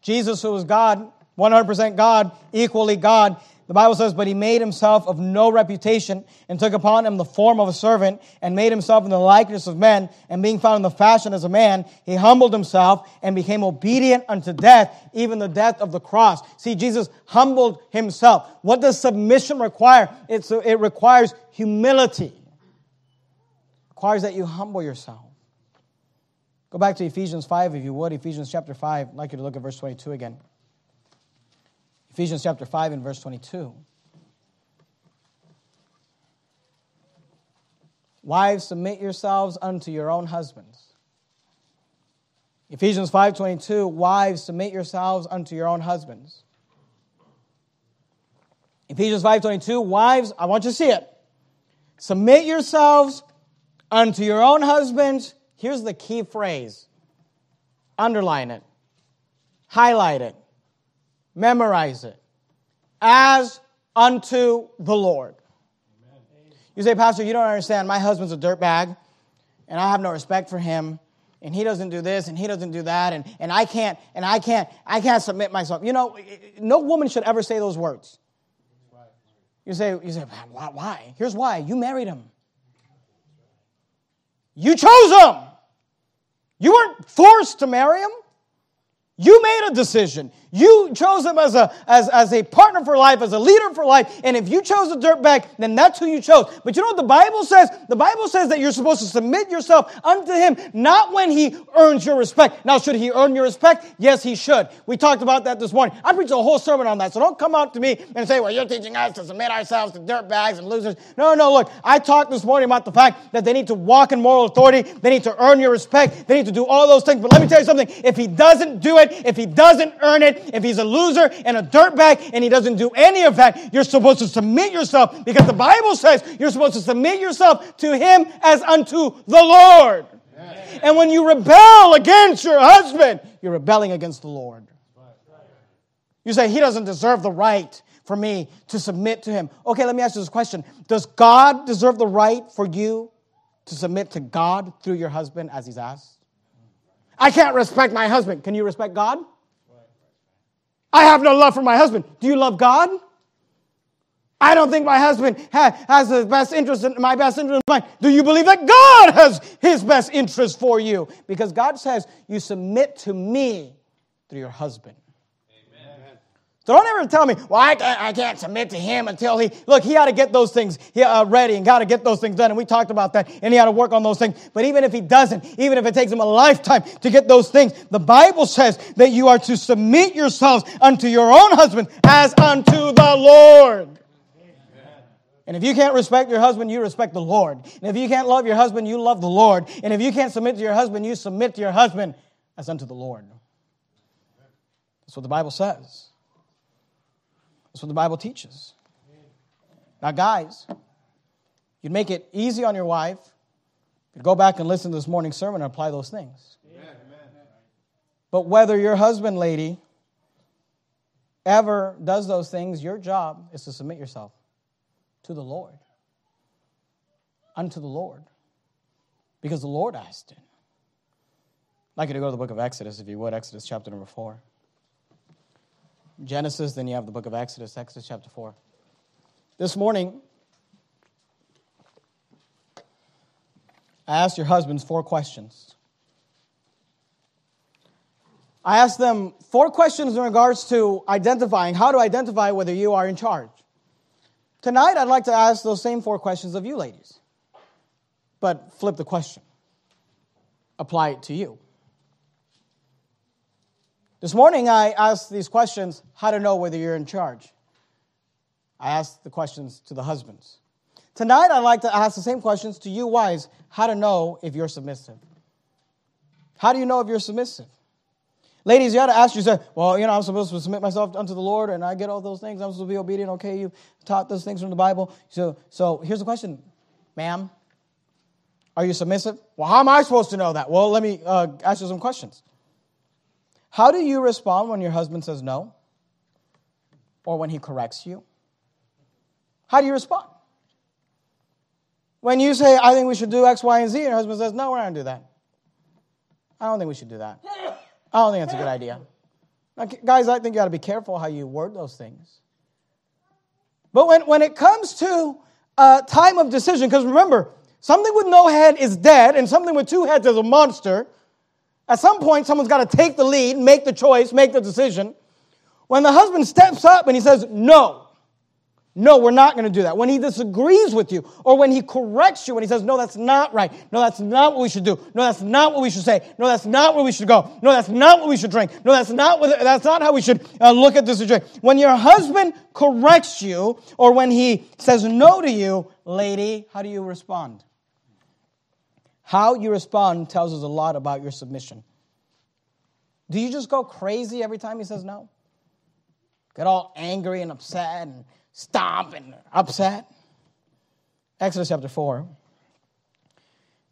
Jesus, who was God, 100% God, equally God, the Bible says, But he made himself of no reputation, and took upon him the form of a servant, and made himself in the likeness of men, and being found in the fashion as a man, he humbled himself and became obedient unto death, even the death of the cross. See, Jesus humbled himself. What does submission require? It's, it requires humility. It requires that you humble yourself. Go back to Ephesians 5, if you would. Ephesians chapter 5. I'd like you to look at verse 22 again. Ephesians chapter 5 and verse 22. Wives, submit yourselves unto your own husbands. Ephesians 5:22, wives, submit yourselves unto your own husbands. Ephesians 5:22, wives, I want you to see it. Submit yourselves unto your own husbands. Here's the key phrase. Underline it. Highlight it. Memorize it. As unto the Lord. You say, Pastor, you don't understand. My husband's a dirtbag, and I have no respect for him, and he doesn't do this, and he doesn't do that, and, and I can't, and I can't, I can't submit myself. You know, no woman should ever say those words. You say, you say, why? Here's why. You married him. You chose him. You weren't forced to marry him. You made a decision. You chose him as a, as, as a partner for life, as a leader for life. And if you chose a dirtbag, then that's who you chose. But you know what the Bible says? The Bible says that you're supposed to submit yourself unto him, not when he earns your respect. Now, should he earn your respect? Yes, he should. We talked about that this morning. I preached a whole sermon on that. So don't come out to me and say, well, you're teaching us to submit ourselves to dirtbags and losers. No, no, look. I talked this morning about the fact that they need to walk in moral authority. They need to earn your respect. They need to do all those things. But let me tell you something. If he doesn't do it, if he doesn't earn it, if he's a loser and a dirtbag and he doesn't do any of that, you're supposed to submit yourself because the Bible says you're supposed to submit yourself to him as unto the Lord. And when you rebel against your husband, you're rebelling against the Lord. You say, He doesn't deserve the right for me to submit to Him. Okay, let me ask you this question Does God deserve the right for you to submit to God through your husband as He's asked? I can't respect my husband. Can you respect God? I have no love for my husband. Do you love God? I don't think my husband has the best interest in my best interest in mind. Do you believe that God has his best interest for you? Because God says, You submit to me through your husband. So don't ever tell me, well, I can't, I can't submit to him until he, look, he ought to get those things uh, ready and got to get those things done. And we talked about that and he ought to work on those things. But even if he doesn't, even if it takes him a lifetime to get those things, the Bible says that you are to submit yourselves unto your own husband as unto the Lord. And if you can't respect your husband, you respect the Lord. And if you can't love your husband, you love the Lord. And if you can't submit to your husband, you submit to your husband as unto the Lord. That's what the Bible says. That's what the Bible teaches. Now, guys, you'd make it easy on your wife. You'd go back and listen to this morning's sermon and apply those things. Amen. But whether your husband, lady, ever does those things, your job is to submit yourself to the Lord, unto the Lord, because the Lord asked it. I'd like you to go to the book of Exodus, if you would, Exodus chapter number 4. Genesis, then you have the book of Exodus, Exodus chapter 4. This morning, I asked your husbands four questions. I asked them four questions in regards to identifying, how to identify whether you are in charge. Tonight, I'd like to ask those same four questions of you ladies, but flip the question, apply it to you. This morning, I asked these questions how to know whether you're in charge. I asked the questions to the husbands. Tonight, I'd like to ask the same questions to you wives how to know if you're submissive. How do you know if you're submissive? Ladies, you got to ask yourself, well, you know, I'm supposed to submit myself unto the Lord and I get all those things. I'm supposed to be obedient. Okay, you taught those things from the Bible. So, so here's the question, ma'am. Are you submissive? Well, how am I supposed to know that? Well, let me uh, ask you some questions. How do you respond when your husband says no? Or when he corrects you? How do you respond? When you say, I think we should do X, Y, and Z, and your husband says, No, we're not going to do that. I don't think we should do that. I don't think that's a good idea. Now, guys, I think you got to be careful how you word those things. But when, when it comes to a time of decision, because remember, something with no head is dead, and something with two heads is a monster. At some point, someone's got to take the lead, make the choice, make the decision. When the husband steps up and he says, No, no, we're not going to do that. When he disagrees with you, or when he corrects you, when he says, No, that's not right. No, that's not what we should do. No, that's not what we should say. No, that's not where we should go. No, that's not what we should drink. No, that's not what, that's not how we should uh, look at this situation. When your husband corrects you, or when he says no to you, lady, how do you respond? How you respond tells us a lot about your submission. Do you just go crazy every time he says no? Get all angry and upset and stomp and upset. Exodus chapter 4.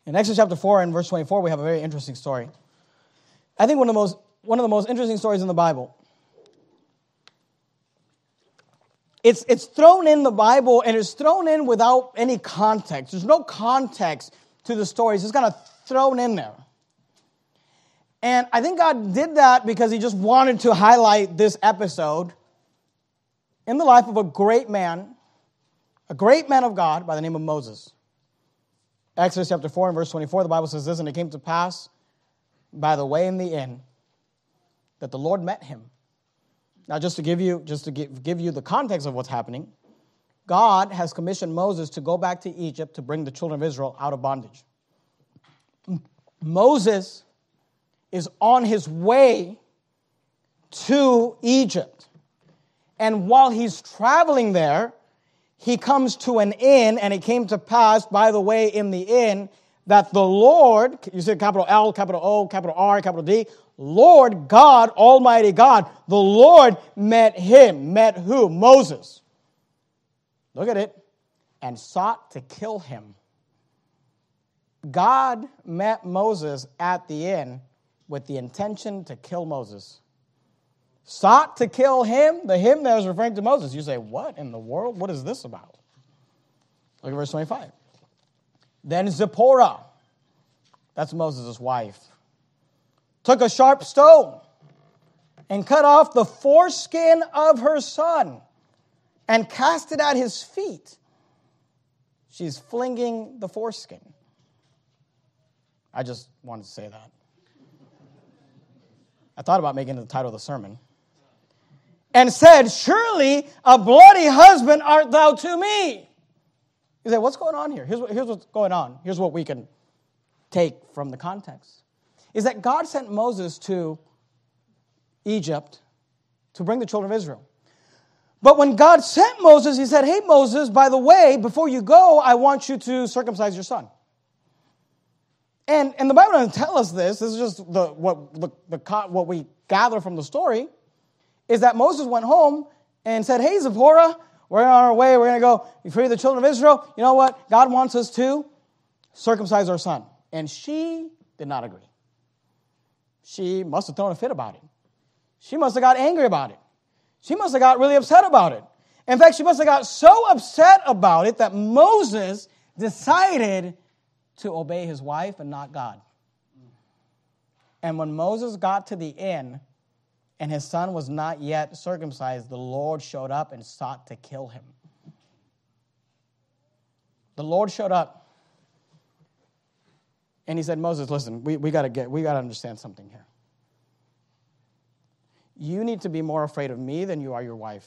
In Exodus chapter 4 and verse 24, we have a very interesting story. I think one of the most, one of the most interesting stories in the Bible. It's, it's thrown in the Bible and it's thrown in without any context. There's no context to the stories. it's kind of thrown in there. And I think God did that because He just wanted to highlight this episode in the life of a great man, a great man of God by the name of Moses. Exodus chapter 4 and verse 24, the Bible says this, and it came to pass by the way in the inn that the Lord met him. Now, just to give you, just to give, give you the context of what's happening, God has commissioned Moses to go back to Egypt to bring the children of Israel out of bondage. Moses is on his way to Egypt. And while he's traveling there, he comes to an inn, and it came to pass, by the way, in the inn, that the Lord, you see capital L, capital O, capital R, capital D, Lord God, Almighty God, the Lord met him. Met who? Moses. Look at it. And sought to kill him. God met Moses at the inn with the intention to kill Moses sought to kill him, the him that was referring to Moses. You say, What in the world? What is this about? Look at verse 25. Then Zipporah, that's Moses' wife, took a sharp stone and cut off the foreskin of her son and cast it at his feet. She's flinging the foreskin. I just wanted to say that. I thought about making it the title of the sermon and said, Surely a bloody husband art thou to me. You say, What's going on here? Here's, what, here's what's going on. Here's what we can take from the context is that God sent Moses to Egypt to bring the children of Israel. But when God sent Moses, he said, Hey, Moses, by the way, before you go, I want you to circumcise your son. And, and the Bible doesn't tell us this. This is just the, what, the, the, what we gather from the story is that Moses went home and said, Hey, Zipporah, we're on our way. We're going to go free the children of Israel. You know what? God wants us to circumcise our son. And she did not agree. She must have thrown a fit about it. She must have got angry about it. She must have got really upset about it. In fact, she must have got so upset about it that Moses decided to obey his wife and not God. And when Moses got to the inn and his son was not yet circumcised, the Lord showed up and sought to kill him. The Lord showed up and he said, Moses, listen, we, we gotta get, we gotta understand something here. You need to be more afraid of me than you are your wife.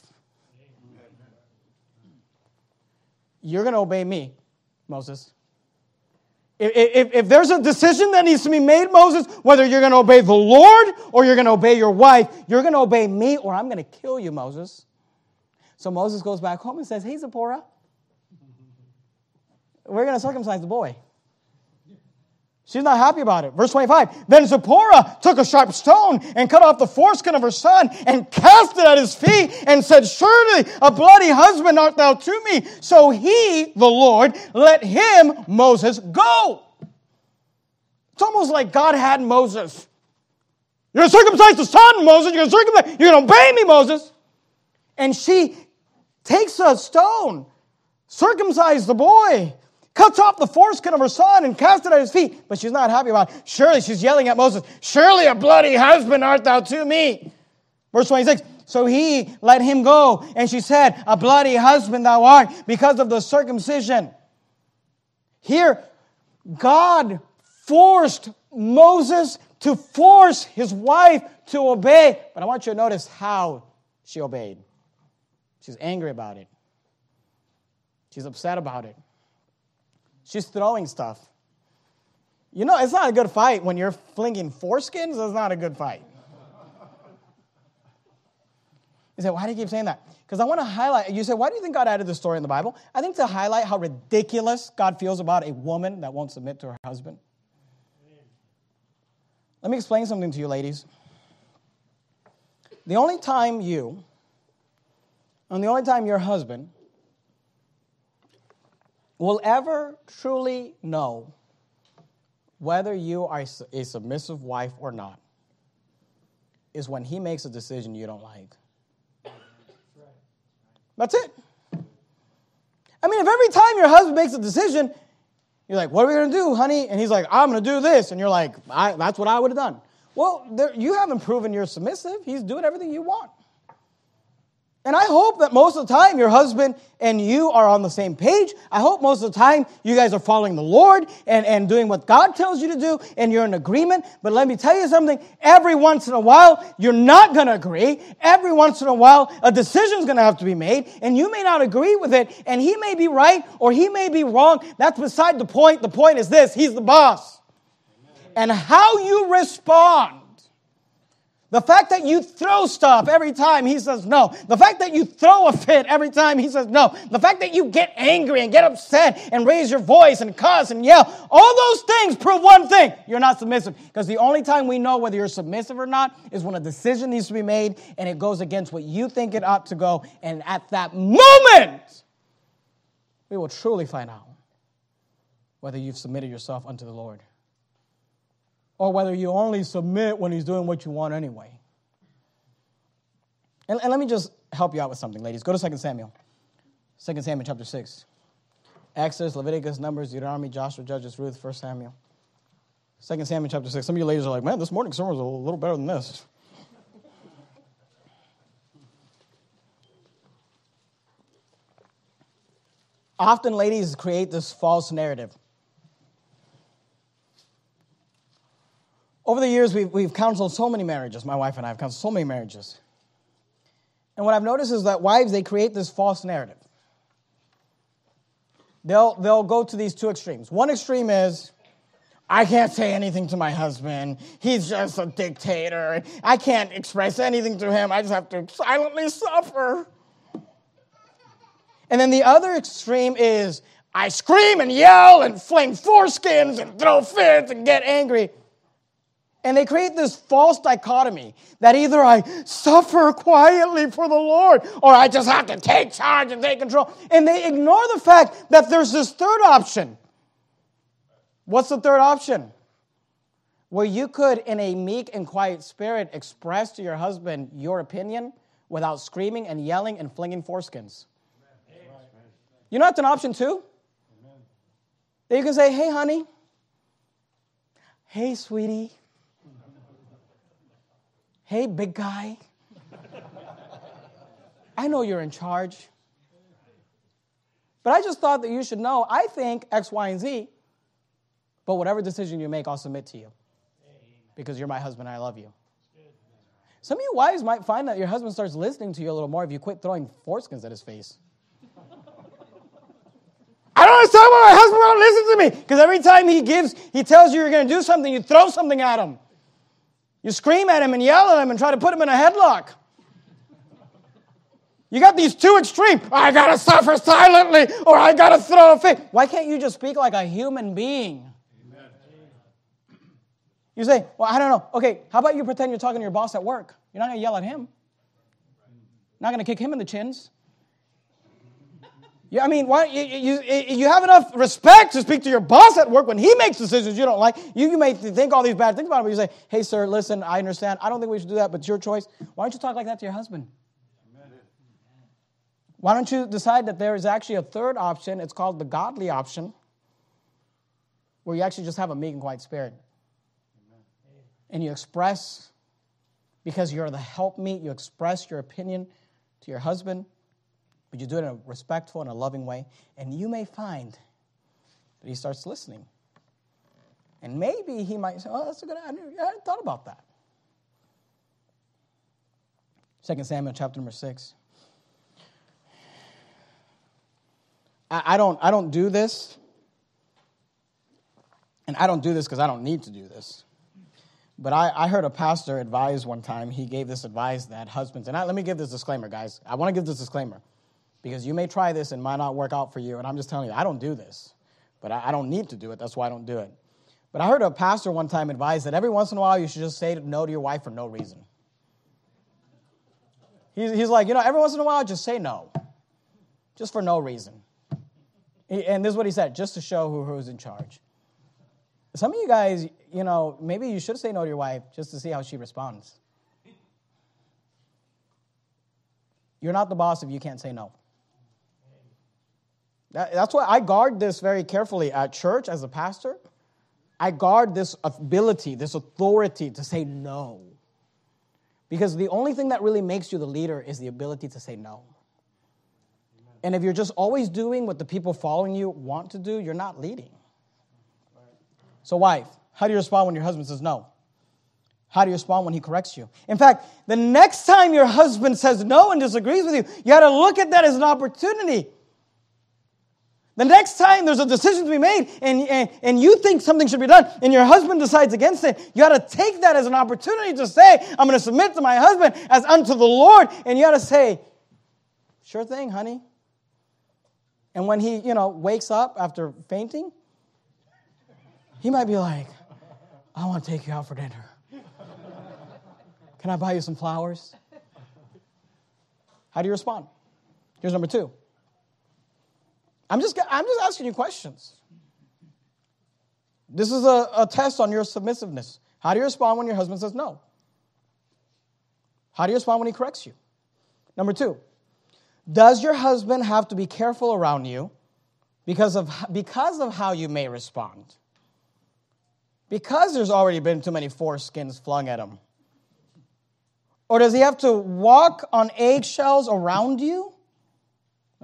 You're gonna obey me, Moses. If, if, if, there's a decision that needs to be made, Moses, whether you're going to obey the Lord or you're going to obey your wife, you're going to obey me or I'm going to kill you, Moses. So Moses goes back home and says, Hey, Zipporah, we're going to circumcise the boy. She's not happy about it. Verse 25. Then Zipporah took a sharp stone and cut off the foreskin of her son and cast it at his feet and said, Surely a bloody husband art thou to me. So he, the Lord, let him, Moses, go. It's almost like God had Moses. You're going to circumcise the son, Moses. You're going to circumcise, you're going to obey me, Moses. And she takes a stone, circumcise the boy cuts off the foreskin of her son and casts it at his feet. But she's not happy about it. Surely she's yelling at Moses, Surely a bloody husband art thou to me. Verse 26. So he let him go. And she said, A bloody husband thou art because of the circumcision. Here, God forced Moses to force his wife to obey. But I want you to notice how she obeyed. She's angry about it. She's upset about it. She's throwing stuff. You know, it's not a good fight when you're flinging foreskins. It's not a good fight. You say, why do you keep saying that? Because I want to highlight, you say, why do you think God added this story in the Bible? I think to highlight how ridiculous God feels about a woman that won't submit to her husband. Let me explain something to you, ladies. The only time you, and the only time your husband will ever truly know whether you are a submissive wife or not is when he makes a decision you don't like. That's it. I mean, if every time your husband makes a decision, you're like, what are we going to do, honey? And he's like, I'm going to do this. And you're like, that's what I would have done. Well, there, you haven't proven you're submissive. He's doing everything you want. And I hope that most of the time your husband and you are on the same page. I hope most of the time you guys are following the Lord and, and doing what God tells you to do and you're in agreement. But let me tell you something. Every once in a while, you're not going to agree. Every once in a while, a decision is going to have to be made and you may not agree with it and he may be right or he may be wrong. That's beside the point. The point is this. He's the boss. And how you respond the fact that you throw stuff every time he says no. The fact that you throw a fit every time he says no. The fact that you get angry and get upset and raise your voice and cuss and yell. All those things prove one thing. You're not submissive. Because the only time we know whether you're submissive or not is when a decision needs to be made and it goes against what you think it ought to go. And at that moment, we will truly find out whether you've submitted yourself unto the Lord or whether you only submit when he's doing what you want anyway. And, and let me just help you out with something, ladies. Go to 2 Samuel. 2 Samuel chapter 6. Exodus, Leviticus, Numbers, Deuteronomy, Joshua, Judges, Ruth, 1 Samuel. 2 Samuel chapter 6. Some of you ladies are like, man, this morning sermon was a little better than this. Often, ladies create this false narrative Over the years, we've, we've counseled so many marriages. My wife and I have counseled so many marriages. And what I've noticed is that wives, they create this false narrative. They'll, they'll go to these two extremes. One extreme is, I can't say anything to my husband. He's just a dictator. I can't express anything to him. I just have to silently suffer. And then the other extreme is I scream and yell and fling foreskins and throw fits and get angry. And they create this false dichotomy that either I suffer quietly for the Lord or I just have to take charge and take control. And they ignore the fact that there's this third option. What's the third option? Where you could, in a meek and quiet spirit, express to your husband your opinion without screaming and yelling and flinging foreskins. You know that's an option too? That you can say, hey, honey. Hey, sweetie. Hey, big guy. I know you're in charge. But I just thought that you should know I think X, Y, and Z, but whatever decision you make, I'll submit to you. Because you're my husband and I love you. Some of you wives might find that your husband starts listening to you a little more if you quit throwing foreskins at his face. I don't understand why my husband won't listen to me. Because every time he gives, he tells you you're going to do something, you throw something at him. You scream at him and yell at him and try to put him in a headlock. You got these two extremes. I got to suffer silently or I got to throw a fit. Why can't you just speak like a human being? Amen. You say, well, I don't know. Okay, how about you pretend you're talking to your boss at work? You're not to yell at him. Not to kick him in the chins. I mean, why, you, you, you have enough respect to speak to your boss at work when he makes decisions you don't like. You, you may think all these bad things about him, but you say, hey, sir, listen, I understand. I don't think we should do that, but it's your choice. Why don't you talk like that to your husband? Why don't you decide that there is actually a third option? It's called the godly option, where you actually just have a meek and quiet spirit. And you express, because you're the helpmeet, you express your opinion to your husband but you do it in a respectful and a loving way, and you may find that he starts listening. And maybe he might say, Oh, that's a good idea. I hadn't thought about that. 2 Samuel chapter number 6. I, I don't, I don't do this. And I don't do this because I don't need to do this. But I, I, heard a pastor advise one time, he gave this advice that husbands, and I, let me give this disclaimer, guys. I want to give this disclaimer because you may try this and might not work out for you. And I'm just telling you, I don't do this, but I, don't need to do it. That's why I don't do it. But I heard a pastor one time advise that every once in a while you should just say no to your wife for no reason. He's, he's like, you know, every once in a while just say no, just for no reason. And this is what he said, just to show who, who's in charge. Some of you guys, you know, maybe you should say no to your wife just to see how she responds. You're not the boss if you can't say no. That's why I guard this very carefully at church as a pastor. I guard this ability, this authority to say no. Because the only thing that really makes you the leader is the ability to say no. And if you're just always doing what the people following you want to do, you're not leading. So, wife, how do you respond when your husband says no? How do you respond when he corrects you? In fact, the next time your husband says no and disagrees with you, you got to look at that as an opportunity the next time there's a decision to be made and, and, and you think something should be done and your husband decides against it, you got to take that as an opportunity to say, I'm going to submit to my husband as unto the Lord. And you got to say, sure thing, honey. And when he, you know, wakes up after fainting, he might be like, I want to take you out for dinner. Can I buy you some flowers? How do you respond? Here's number two. I'm just, I'm just asking you questions. This is a, a test on your submissiveness. How do you respond when your husband says no? How do you respond when he corrects you? Number two, does your husband have to be careful around you because of, because of how you may respond? Because there's already been too many foreskins flung at him? Or does he have to walk on eggshells around you?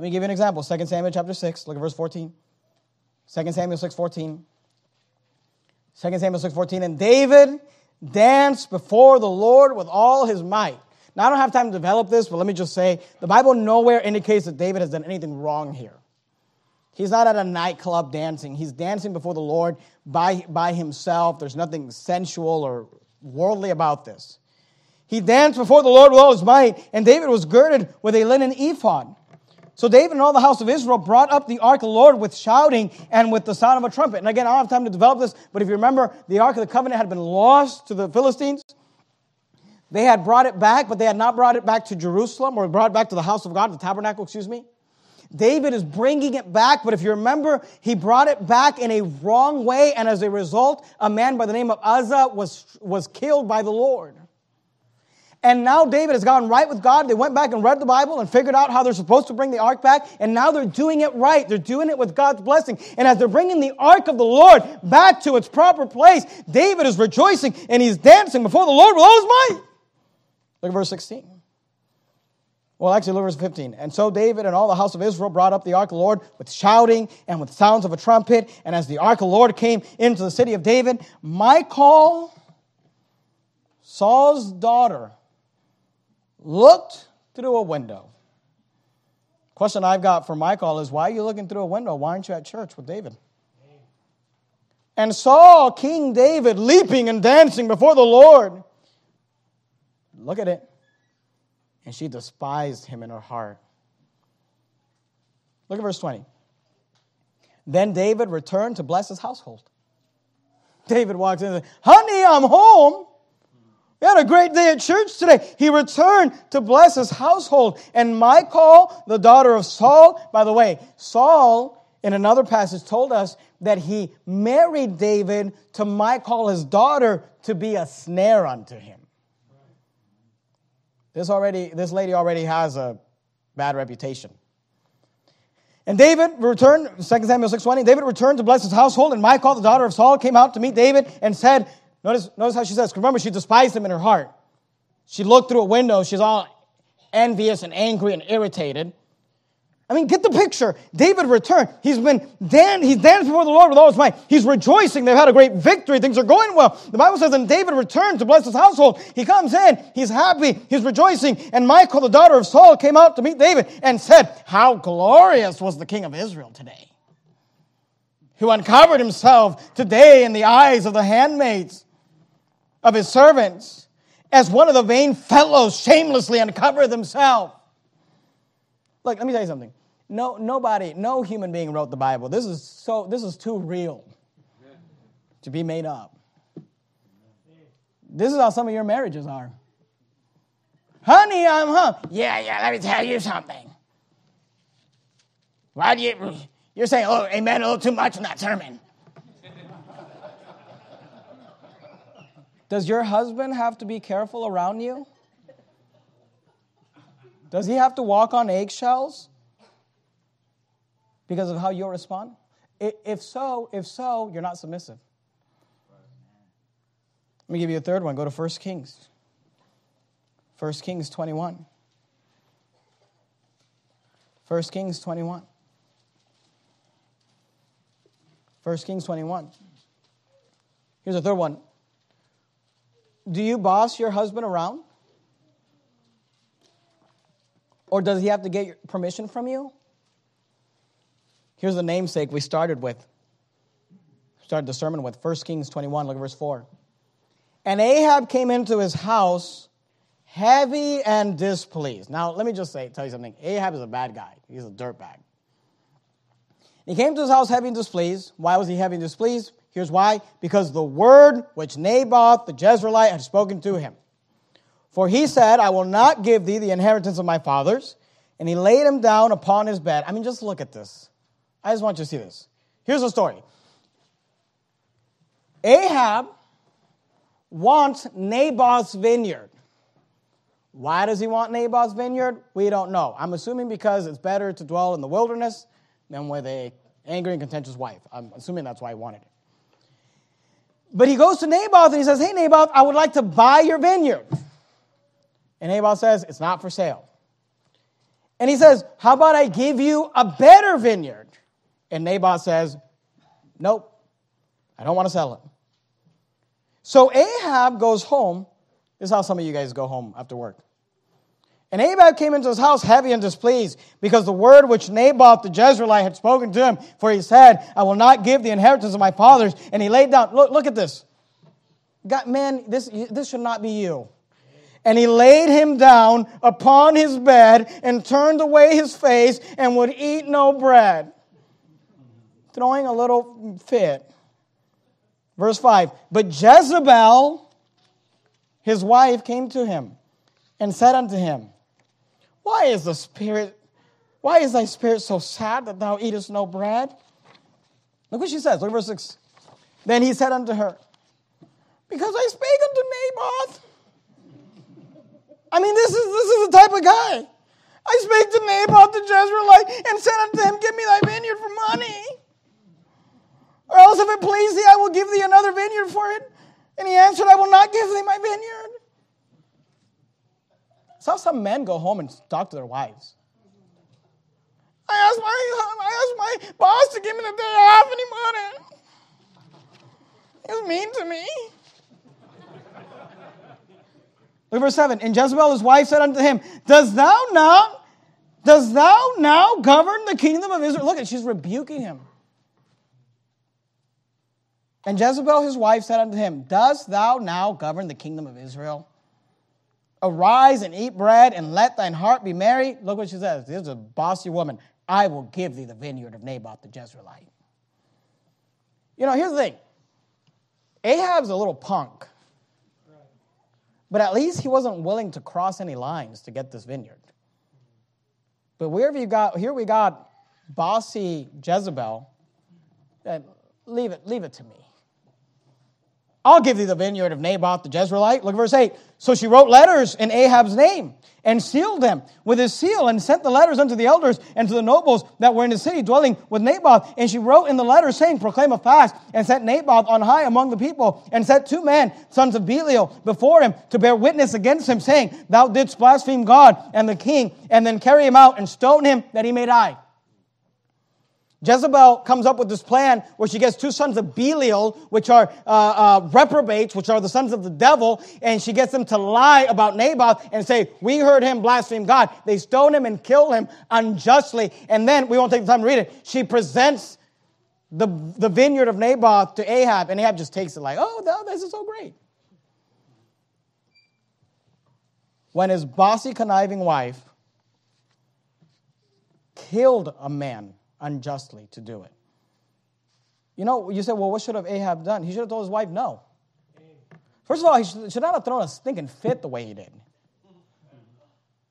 Let me give you an example. 2 Samuel chapter 6, look at verse 14. 2 Samuel 6, 14. 2 Samuel 6, 14. And David danced before the Lord with all his might. Now, I don't have time to develop this, but let me just say the Bible nowhere indicates that David has done anything wrong here. He's not at a nightclub dancing. He's dancing before the Lord by, by himself. There's nothing sensual or worldly about this. He danced before the Lord with all his might, and David was girded with a linen ephod. So David and all the house of Israel brought up the ark of the Lord with shouting and with the sound of a trumpet. And again, I don't have time to develop this, but if you remember, the ark of the covenant had been lost to the Philistines. They had brought it back, but they had not brought it back to Jerusalem or brought it back to the house of God, the tabernacle, excuse me. David is bringing it back, but if you remember, he brought it back in a wrong way, and as a result, a man by the name of Uzzah was, was killed by the Lord. And now David has gone right with God. They went back and read the Bible and figured out how they're supposed to bring the ark back. And now they're doing it right. They're doing it with God's blessing. And as they're bringing the ark of the Lord back to its proper place, David is rejoicing and he's dancing before the Lord with all his might. Look at verse 16. Well, actually, look at verse 15. And so David and all the house of Israel brought up the ark of the Lord with shouting and with sounds of a trumpet. And as the ark of the Lord came into the city of David, Michal, Saul's daughter, looked through a window. Question I've got for Michal is why are you looking through a window? Why aren't you at church with David? And saw King David leaping and dancing before the Lord. Look at it. And she despised him in her heart. Look at verse 20. Then David returned to bless his household. David walks in and says, Honey, I'm home. We had a great day at church today. He returned to bless his household. And Michal, the daughter of Saul, by the way, Saul in another passage told us that he married David to Michal, his daughter, to be a snare unto him. This already, this lady already has a bad reputation. And David returned, 2 Samuel 6.20, David returned to bless his household, and Michal, the daughter of Saul, came out to meet David and said, Notice, notice how she says, remember, she despised him in her heart. She looked through a window, she's all envious and angry and irritated. I mean, get the picture. David returned. He's been dan- he's danced before the Lord with all his might. He's rejoicing. They've had a great victory. Things are going well. The Bible says, and David returned to bless his household. He comes in. He's happy. He's rejoicing. And Michal, the daughter of Saul, came out to meet David and said, How glorious was the king of Israel today, who uncovered himself today in the eyes of the handmaids of his servants, as one of the vain fellows shamelessly uncover themselves. Look, let me tell you something. No, nobody, no human being wrote the Bible. This is so this is too real to be made up. This is how some of your marriages are. Honey, I'm home. Yeah, yeah, let me tell you something. Why do you you're saying, oh, amen, a little too much in that sermon. Does your husband have to be careful around you? Does he have to walk on eggshells because of how you'll respond? If so, if so, you're not submissive. Let me give you a third one. Go to 1 Kings. 1 Kings 21. 1 Kings 21. 1 Kings 21. Here's a third one. Do you boss your husband around? Or does he have to get permission from you? Here's the namesake we started with. Started the sermon with 1 Kings 21, look at verse 4. And Ahab came into his house heavy and displeased. Now, let me just say, tell you something. Ahab is a bad guy. He's a dirtbag. He came to his house heavy and displeased. Why was he heavy and displeased? Here's why because the word which Naboth the Jezreelite had spoken to him. For he said, I will not give thee the inheritance of my fathers. And he laid him down upon his bed. I mean, just look at this. I just want you to see this. Here's the story Ahab wants Naboth's vineyard. Why does he want Naboth's vineyard? We don't know. I'm assuming because it's better to dwell in the wilderness than with a angry and contentious wife. I'm assuming that's why he wanted it. But he goes to Naboth and he says, Hey, Naboth, I would like to buy your vineyard. And Naboth says, It's not for sale. And he says, How about I give you a better vineyard? And Naboth says, Nope, I don't want to sell it. So Ahab goes home. This is how some of you guys go home after work. And Ahab came into his house heavy and displeased because the word which Naboth the Jezreelite had spoken to him, for he said, I will not give the inheritance of my fathers. And he laid down, look, look at this. God, man, this, this should not be you. And he laid him down upon his bed and turned away his face and would eat no bread. Throwing a little fit. Verse 5 But Jezebel, his wife, came to him and said unto him, Why is the spirit, why is thy spirit so sad that thou eatest no bread? Look what she says. Look at verse 6. Then he said unto her, Because I spake unto Naboth. I mean, this is this is the type of guy. I spake to Naboth the Jezreelite and said unto him, Give me thy vineyard for money. Or else, if it please thee, I will give thee another vineyard for it. And he answered, I will not give thee my vineyard. So some men go home and talk to their wives. I asked my, I asked my boss to give me the day off and he. He was mean to me. Look verse 7. And Jezebel, his wife, said unto him, Does thou now, does thou now govern the kingdom of Israel? Look at she's rebuking him. And Jezebel, his wife, said unto him, Dost thou now govern the kingdom of Israel? Arise and eat bread and let thine heart be merry. Look what she says. This is a bossy woman. I will give thee the vineyard of Naboth the Jezreelite. You know, here's the thing Ahab's a little punk, but at least he wasn't willing to cross any lines to get this vineyard. But wherever you got, here we got bossy Jezebel. leave it, leave it to me. I'll give thee the vineyard of Naboth the Jezreelite. Look at verse 8. So she wrote letters in Ahab's name and sealed them with his seal and sent the letters unto the elders and to the nobles that were in the city dwelling with Naboth. And she wrote in the letter saying, Proclaim a fast and set Naboth on high among the people and set two men, sons of Belial, before him to bear witness against him, saying, Thou didst blaspheme God and the king, and then carry him out and stone him that he may die. Jezebel comes up with this plan where she gets two sons of Belial, which are uh, uh, reprobates, which are the sons of the devil, and she gets them to lie about Naboth and say, We heard him blaspheme God. They stone him and kill him unjustly. And then, we won't take the time to read it, she presents the, the vineyard of Naboth to Ahab, and Ahab just takes it like, Oh, this is so great. When his bossy, conniving wife killed a man unjustly to do it. You know, you said, well, what should have Ahab done? He should have told his wife no. First of all, he should not have thrown a stinking fit the way he did.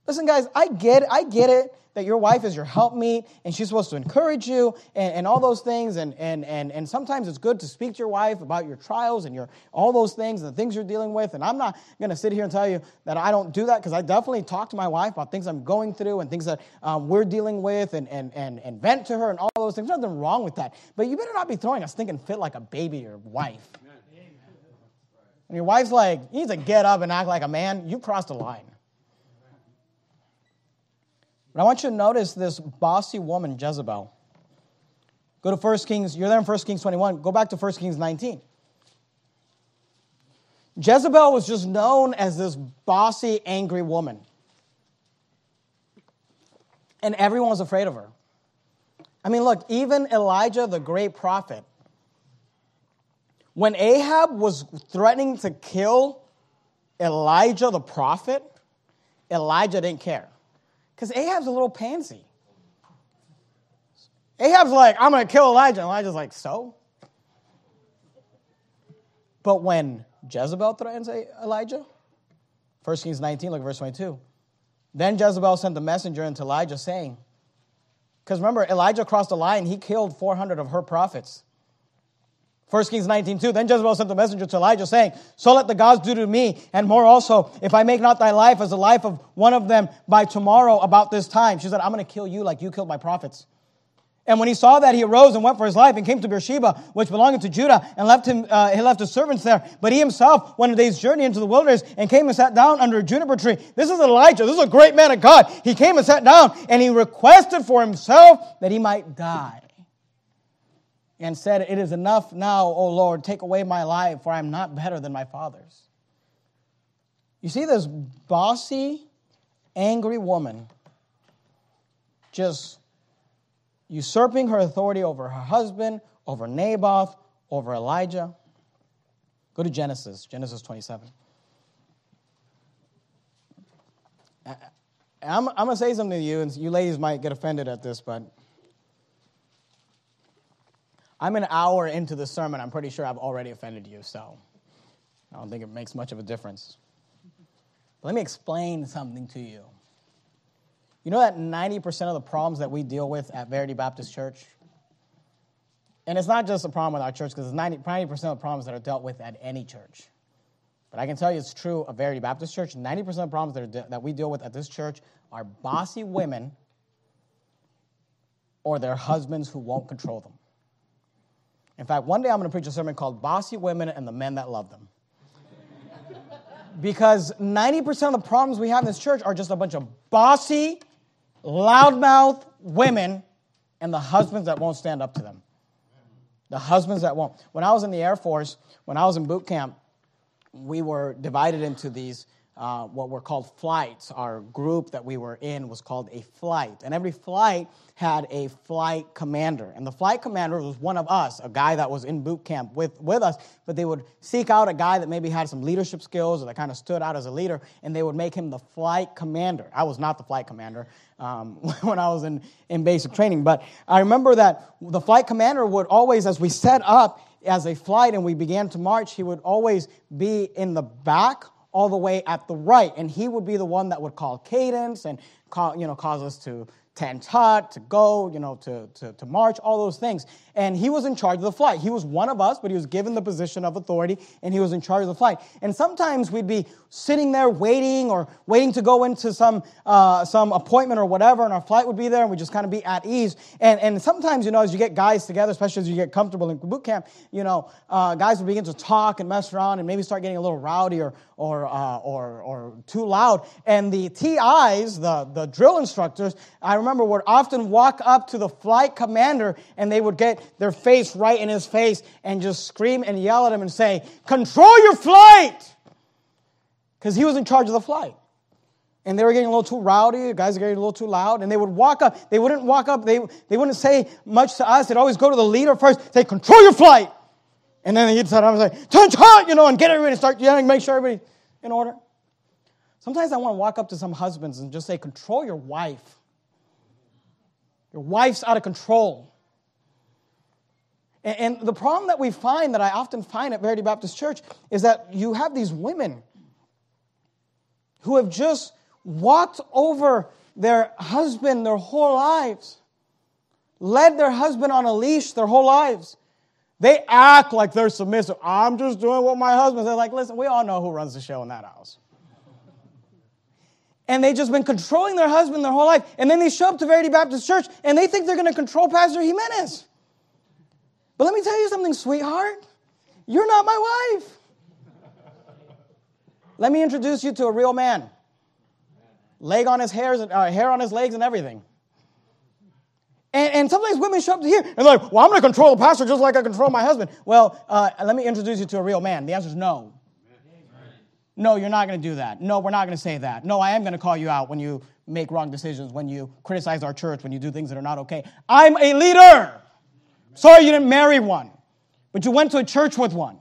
Listen, guys, I get it. I get it that your wife is your helpmeet and she's supposed to encourage you and, and all those things. And, and, and, and sometimes it's good to speak to your wife about your trials and your, all those things and the things you're dealing with. And I'm not going to sit here and tell you that I don't do that because I definitely talk to my wife about things I'm going through and things that um, we're dealing with and, and, and, and vent to her and all those things. There's nothing wrong with that. But you better not be throwing a stinking fit like a baby or wife. And your wife's like, you need to get up and act like a man, you crossed a line. But I want you to notice this bossy woman, Jezebel. Go to 1 Kings, you're there in 1 Kings 21. Go back to 1 Kings 19. Jezebel was just known as this bossy, angry woman. And everyone was afraid of her. I mean, look, even Elijah, the great prophet, when Ahab was threatening to kill Elijah, the prophet, Elijah didn't care. Because Ahab's a little pansy. Ahab's like, I'm going to kill Elijah. And Elijah's like, so? But when Jezebel threatens Elijah, 1 Kings 19, look at verse 22. Then Jezebel sent the messenger into Elijah saying, because remember, Elijah crossed the line, he killed 400 of her prophets. 1 Kings 19, 2. Then Jezebel sent a messenger to Elijah, saying, So let the gods do to me, and more also, if I make not thy life as the life of one of them by tomorrow about this time. She said, I'm going to kill you like you killed my prophets. And when he saw that, he arose and went for his life and came to Beersheba, which belonged to Judah, and left him. Uh, he left his servants there. But he himself went a day's journey into the wilderness and came and sat down under a juniper tree. This is Elijah. This is a great man of God. He came and sat down, and he requested for himself that he might die and said, It is enough now, O Lord, take away my life, for I am not better than my father's. You see this bossy, angry woman just usurping her authority over her husband, over Naboth, over Elijah. Go to Genesis, Genesis 27. I'm, I'm going to say something to you, and you ladies might get offended at this, but I'm an hour into the sermon. I'm pretty sure I've already offended you, so I don't think it makes much of a difference. But let me explain something to you. You know that 90% of the problems that we deal with at Verity Baptist Church, and it's not just a problem with our church, because it's 90, 90% of the problems that are dealt with at any church. But I can tell you it's true of Verity Baptist Church. 90% of the problems that, de- that we deal with at this church are bossy women or their husbands who won't control them. In fact, one day I'm going to preach a sermon called Bossy Women and the Men That Love Them. because 90% of the problems we have in this church are just a bunch of bossy, loudmouth women and the husbands that won't stand up to them. The husbands that won't. When I was in the Air Force, when I was in boot camp, we were divided into these uh, what were called flights. Our group that we were in was called a flight. And every flight had a flight commander. And the flight commander was one of us, a guy that was in boot camp with, with us. But they would seek out a guy that maybe had some leadership skills or that kind of stood out as a leader, and they would make him the flight commander. I was not the flight commander um, when I was in, in basic training. But I remember that the flight commander would always, as we set up, as a flight and we began to march, he would always be in the back all the way at the right. And he would be the one that would call cadence and call, you know, cause us to tent hut, to go, you know, to, to, to march, all those things. And he was in charge of the flight. He was one of us, but he was given the position of authority, and he was in charge of the flight. And sometimes we'd be sitting there waiting or waiting to go into some, uh, some appointment or whatever, and our flight would be there, and we'd just kind of be at ease. And, and sometimes, you know, as you get guys together, especially as you get comfortable in boot camp, you know, uh, guys would begin to talk and mess around and maybe start getting a little rowdy or, or, uh, or, or too loud. And the TIs, the, the drill instructors, I remember would often walk up to the flight commander and they would get their face right in his face and just scream and yell at him and say, Control your flight! Because he was in charge of the flight. And they were getting a little too rowdy, the guys were getting a little too loud, and they would walk up. They wouldn't walk up, they, they wouldn't say much to us. They'd always go to the leader first, say, Control your flight! And then he'd sit down and say, Turn hot, you know, and get everybody to start yelling, make sure everybody's in order. Sometimes I want to walk up to some husbands and just say, Control your wife. Your wife's out of control. And, the problem that we find, that I often find at Verity Baptist Church, is that you have these women who have just walked over their husband their whole lives, led their husband on a leash their whole lives. They act like they're submissive. I'm just doing what my husband says. Like, listen, we all know who runs the show in that house. And they've just been controlling their husband their whole life. And then they show up to Verity Baptist Church and they think they're going to control Pastor Jimenez. But let me tell you something, sweetheart. You're not my wife. Let me introduce you to a real man. Leg on his hairs, uh, hair on his legs, and everything. And, and, sometimes women show up to here and they're like, well, I'm going to control the pastor just like I control my husband. Well, uh, let me introduce you to a real man. The answer is no. No, you're not going to do that. No, we're not going to say that. No, I am going to call you out when you make wrong decisions, when you criticize our church, when you do things that are not okay. I'm a leader. Sorry you didn't marry one, but you went to a church with one.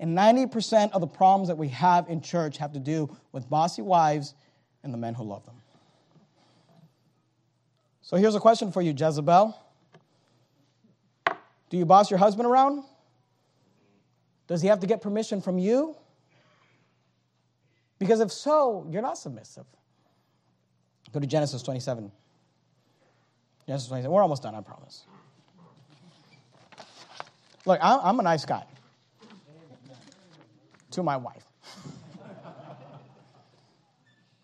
And 90% of the problems that we have in church have to do with bossy wives and the men who love them. So here's a question for you, Jezebel. Do you boss your husband around? Does he have to get permission from you? Because if so, you're not submissive. Go to Genesis 27. Genesis 27. We're almost done, I promise. Look, I'm a nice guy to my wife.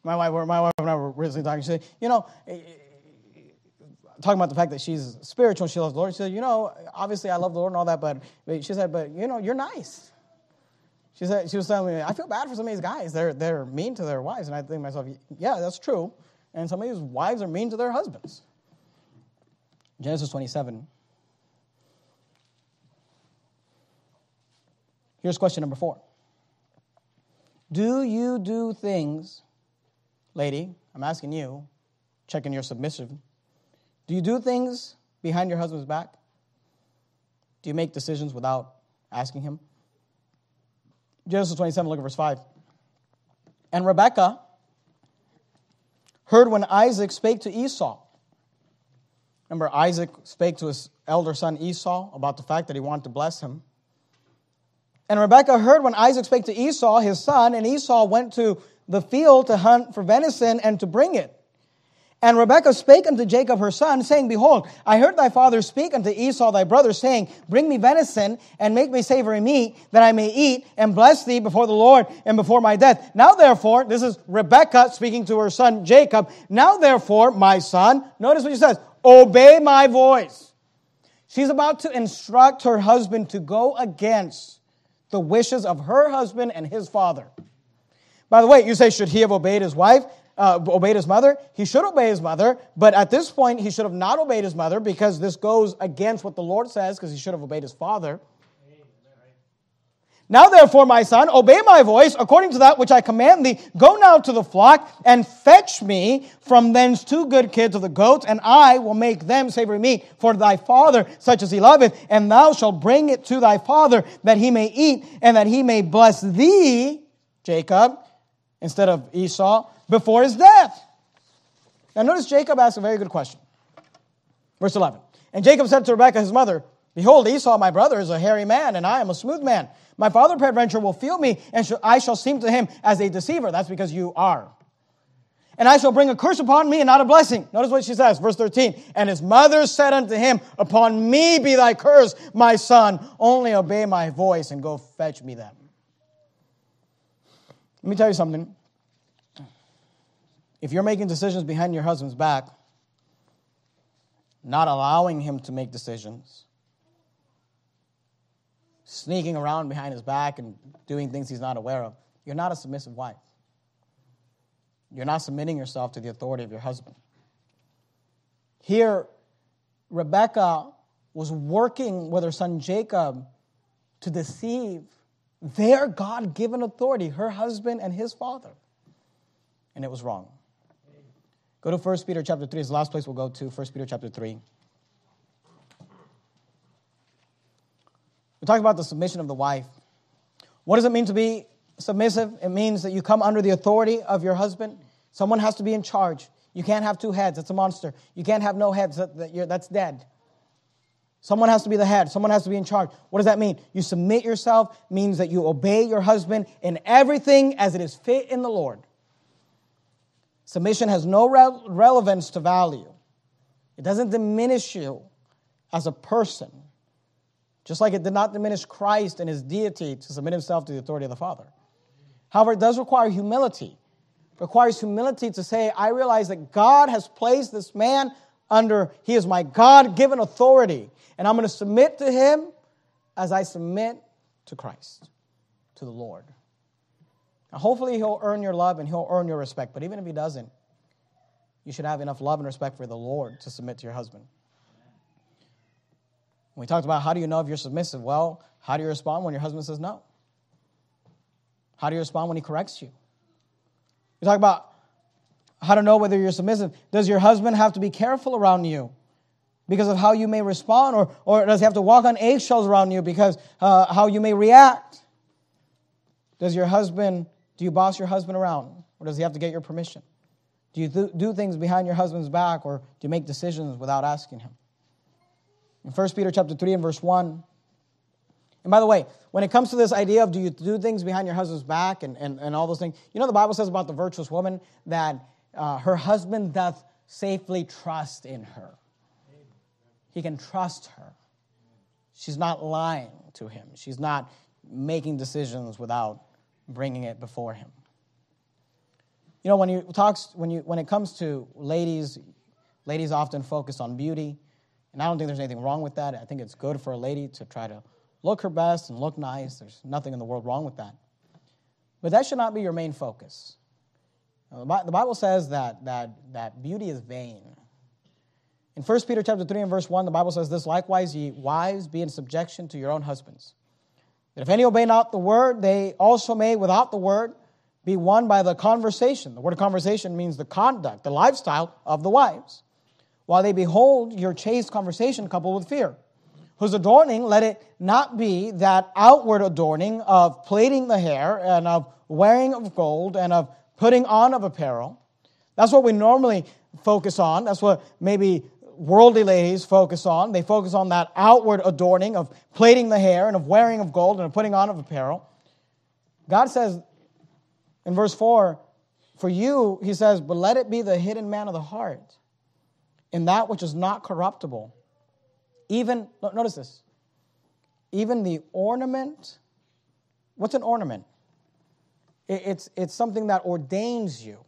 my wife, my wife and I were recently talking. She said, you know, eh, eh, talking about the fact that she's spiritual, and she loves the Lord. She said, you know, obviously I love the Lord and all that, but she said, but you know, you're nice. She said, she was telling me, I feel bad for some of these guys. They're they're mean to their wives, and I think to myself, yeah, that's true. And some of these wives are mean to their husbands. Genesis 27. Here's question number four. Do you do things, lady? I'm asking you, checking your submission. Do you do things behind your husband's back? Do you make decisions without asking him? Genesis 27, look at verse 5. And Rebekah heard when Isaac spake to Esau. Remember, Isaac spake to his elder son Esau about the fact that he wanted to bless him. And Rebekah heard when Isaac spake to Esau, his son, and Esau went to the field to hunt for venison and to bring it. And Rebekah spake unto Jacob her son, saying, Behold, I heard thy father speak unto Esau thy brother, saying, Bring me venison and make me savory meat, that I may eat and bless thee before the Lord and before my death. Now therefore, this is Rebekah speaking to her son Jacob. Now therefore, my son, notice what she says, obey my voice. She's about to instruct her husband to go against the wishes of her husband and his father. By the way, you say, should he have obeyed his wife? Uh, obeyed his mother? He should obey his mother, but at this point, he should have not obeyed his mother because this goes against what the Lord says because he should have obeyed his father. Now, therefore, my son, obey my voice according to that which I command thee. Go now to the flock and fetch me from thence two good kids of the goats, and I will make them savory meat for thy father, such as he loveth. And thou shalt bring it to thy father, that he may eat, and that he may bless thee, Jacob, instead of Esau, before his death. Now, notice Jacob asked a very good question. Verse 11. And Jacob said to Rebekah, his mother, Behold, Esau, my brother, is a hairy man, and I am a smooth man. My father, peradventure, will feel me, and I shall seem to him as a deceiver. That's because you are. And I shall bring a curse upon me and not a blessing. Notice what she says, verse 13. And his mother said unto him, Upon me be thy curse, my son. Only obey my voice and go fetch me them. Let me tell you something. If you're making decisions behind your husband's back, not allowing him to make decisions, sneaking around behind his back and doing things he's not aware of, you're not a submissive wife. You're not submitting yourself to the authority of your husband. Here, Rebekah was working with her son Jacob to deceive their God given authority, her husband and his father. And it was wrong. Go to 1 Peter chapter 3. It's the last place we'll go to, 1 Peter chapter 3. We're talking about the submission of the wife. What does it mean to be submissive? It means that you come under the authority of your husband. Someone has to be in charge. You can't have two heads. That's a monster. You can't have no heads. That's dead. Someone has to be the head. Someone has to be in charge. What does that mean? You submit yourself means that you obey your husband in everything as it is fit in the Lord. Submission has no re- relevance to value. It doesn't diminish you as a person. Just like it did not diminish Christ and his deity to submit himself to the authority of the Father. However, it does require humility. It requires humility to say, I realize that God has placed this man under, he is my God given authority, and I'm going to submit to him as I submit to Christ, to the Lord. Now, hopefully, he'll earn your love and he'll earn your respect, but even if he doesn't, you should have enough love and respect for the Lord to submit to your husband. We talked about how do you know if you're submissive? Well, how do you respond when your husband says no? How do you respond when he corrects you? We talk about how to know whether you're submissive. Does your husband have to be careful around you because of how you may respond, or, or does he have to walk on eggshells around you because uh, how you may react? Does your husband, do you boss your husband around, or does he have to get your permission? Do you th- do things behind your husband's back, or do you make decisions without asking him? In 1 Peter chapter 3 and verse 1. And by the way, when it comes to this idea of do you do things behind your husband's back and, and, and all those things, you know the Bible says about the virtuous woman that uh, her husband doth safely trust in her. He can trust her. She's not lying to him. She's not making decisions without bringing it before him. You know, when you talks when you when it comes to ladies, ladies often focus on beauty. And I don't think there's anything wrong with that. I think it's good for a lady to try to look her best and look nice. There's nothing in the world wrong with that. But that should not be your main focus. The Bible says that, that, that beauty is vain. In 1 Peter chapter 3 and verse 1, the Bible says this, Likewise, ye wives, be in subjection to your own husbands. That if any obey not the word, they also may, without the word, be won by the conversation. The word conversation means the conduct, the lifestyle of the wives while they behold your chaste conversation coupled with fear. Whose adorning, let it not be that outward adorning of plaiting the hair and of wearing of gold and of putting on of apparel, That's what we normally focus on. That's what maybe worldly ladies focus on. They focus on that outward adorning of plaiting the hair and of wearing of gold and of putting on of apparel. God says in verse 4 For you, he says, but let it be the hidden man of the heart, in that which is not corruptible. Even, notice this, even the ornament. What's an ornament? It's, it's something that ordains you.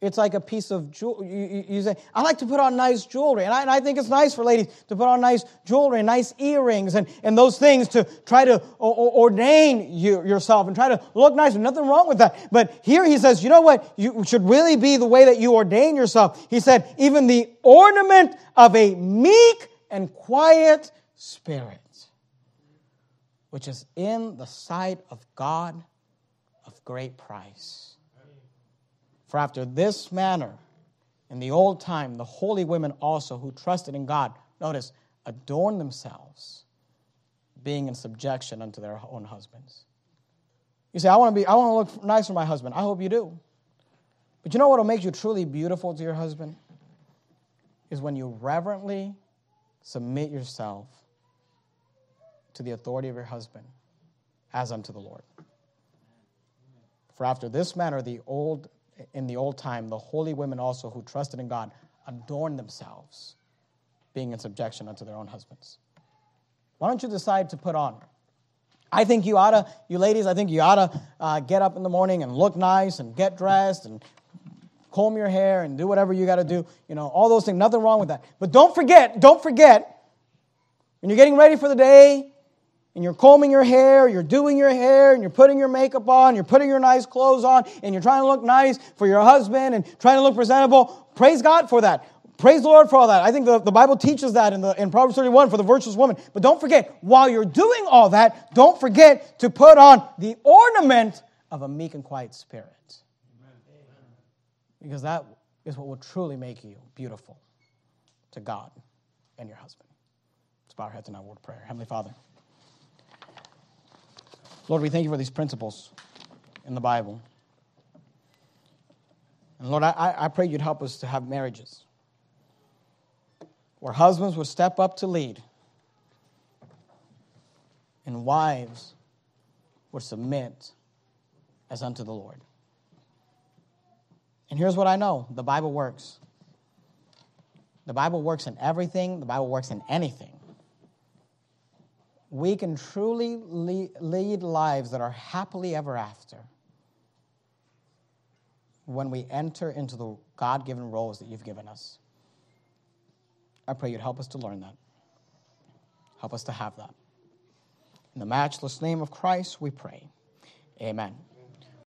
It's like a piece of jewelry. You, you, say, I like to put on nice jewelry. And I, and I, think it's nice for ladies to put on nice jewelry and nice earrings and, and those things to try to ordain you, yourself and try to look nice. There's nothing wrong with that. But here he says, you know what? You should really be the way that you ordain yourself. He said, even the ornament of a meek and quiet spirit, which is in the sight of God of great price. For after this manner, in the old time, the holy women also who trusted in God, notice, adorned themselves, being in subjection unto their own husbands. You say, I want to be, I want to look nice for my husband. I hope you do. But you know what will make you truly beautiful to your husband? Is when you reverently submit yourself to the authority of your husband as unto the Lord. For after this manner, the old in the old time, the holy women also who trusted in God adorned themselves, being in subjection unto their own husbands. Why don't you decide to put on? I think you ought to, you ladies, I think you ought to uh, get up in the morning and look nice and get dressed and comb your hair and do whatever you got to do. You know, all those things, nothing wrong with that. But don't forget, don't forget, when you're getting ready for the day, and you're combing your hair, you're doing your hair, and you're putting your makeup on, you're putting your nice clothes on, and you're trying to look nice for your husband and trying to look presentable, praise God for that. Praise the Lord for all that. I think the, the Bible teaches that in, the, in Proverbs 31 for the virtuous woman. But don't forget, while you're doing all that, don't forget to put on the ornament of a meek and quiet spirit. Because that is what will truly make you beautiful to God and your husband. Let's bow our heads in our word of prayer. Heavenly Father. Lord, we thank you for these principles in the Bible. And Lord, I, I pray you'd help us to have marriages where husbands would step up to lead and wives would submit as unto the Lord. And here's what I know the Bible works. The Bible works in everything, the Bible works in anything we can truly lead lives that are happily ever after when we enter into the God given roles that you've given us. I pray you'd help us to learn that. Help us to have that. In the matchless name of Christ, we pray. Amen.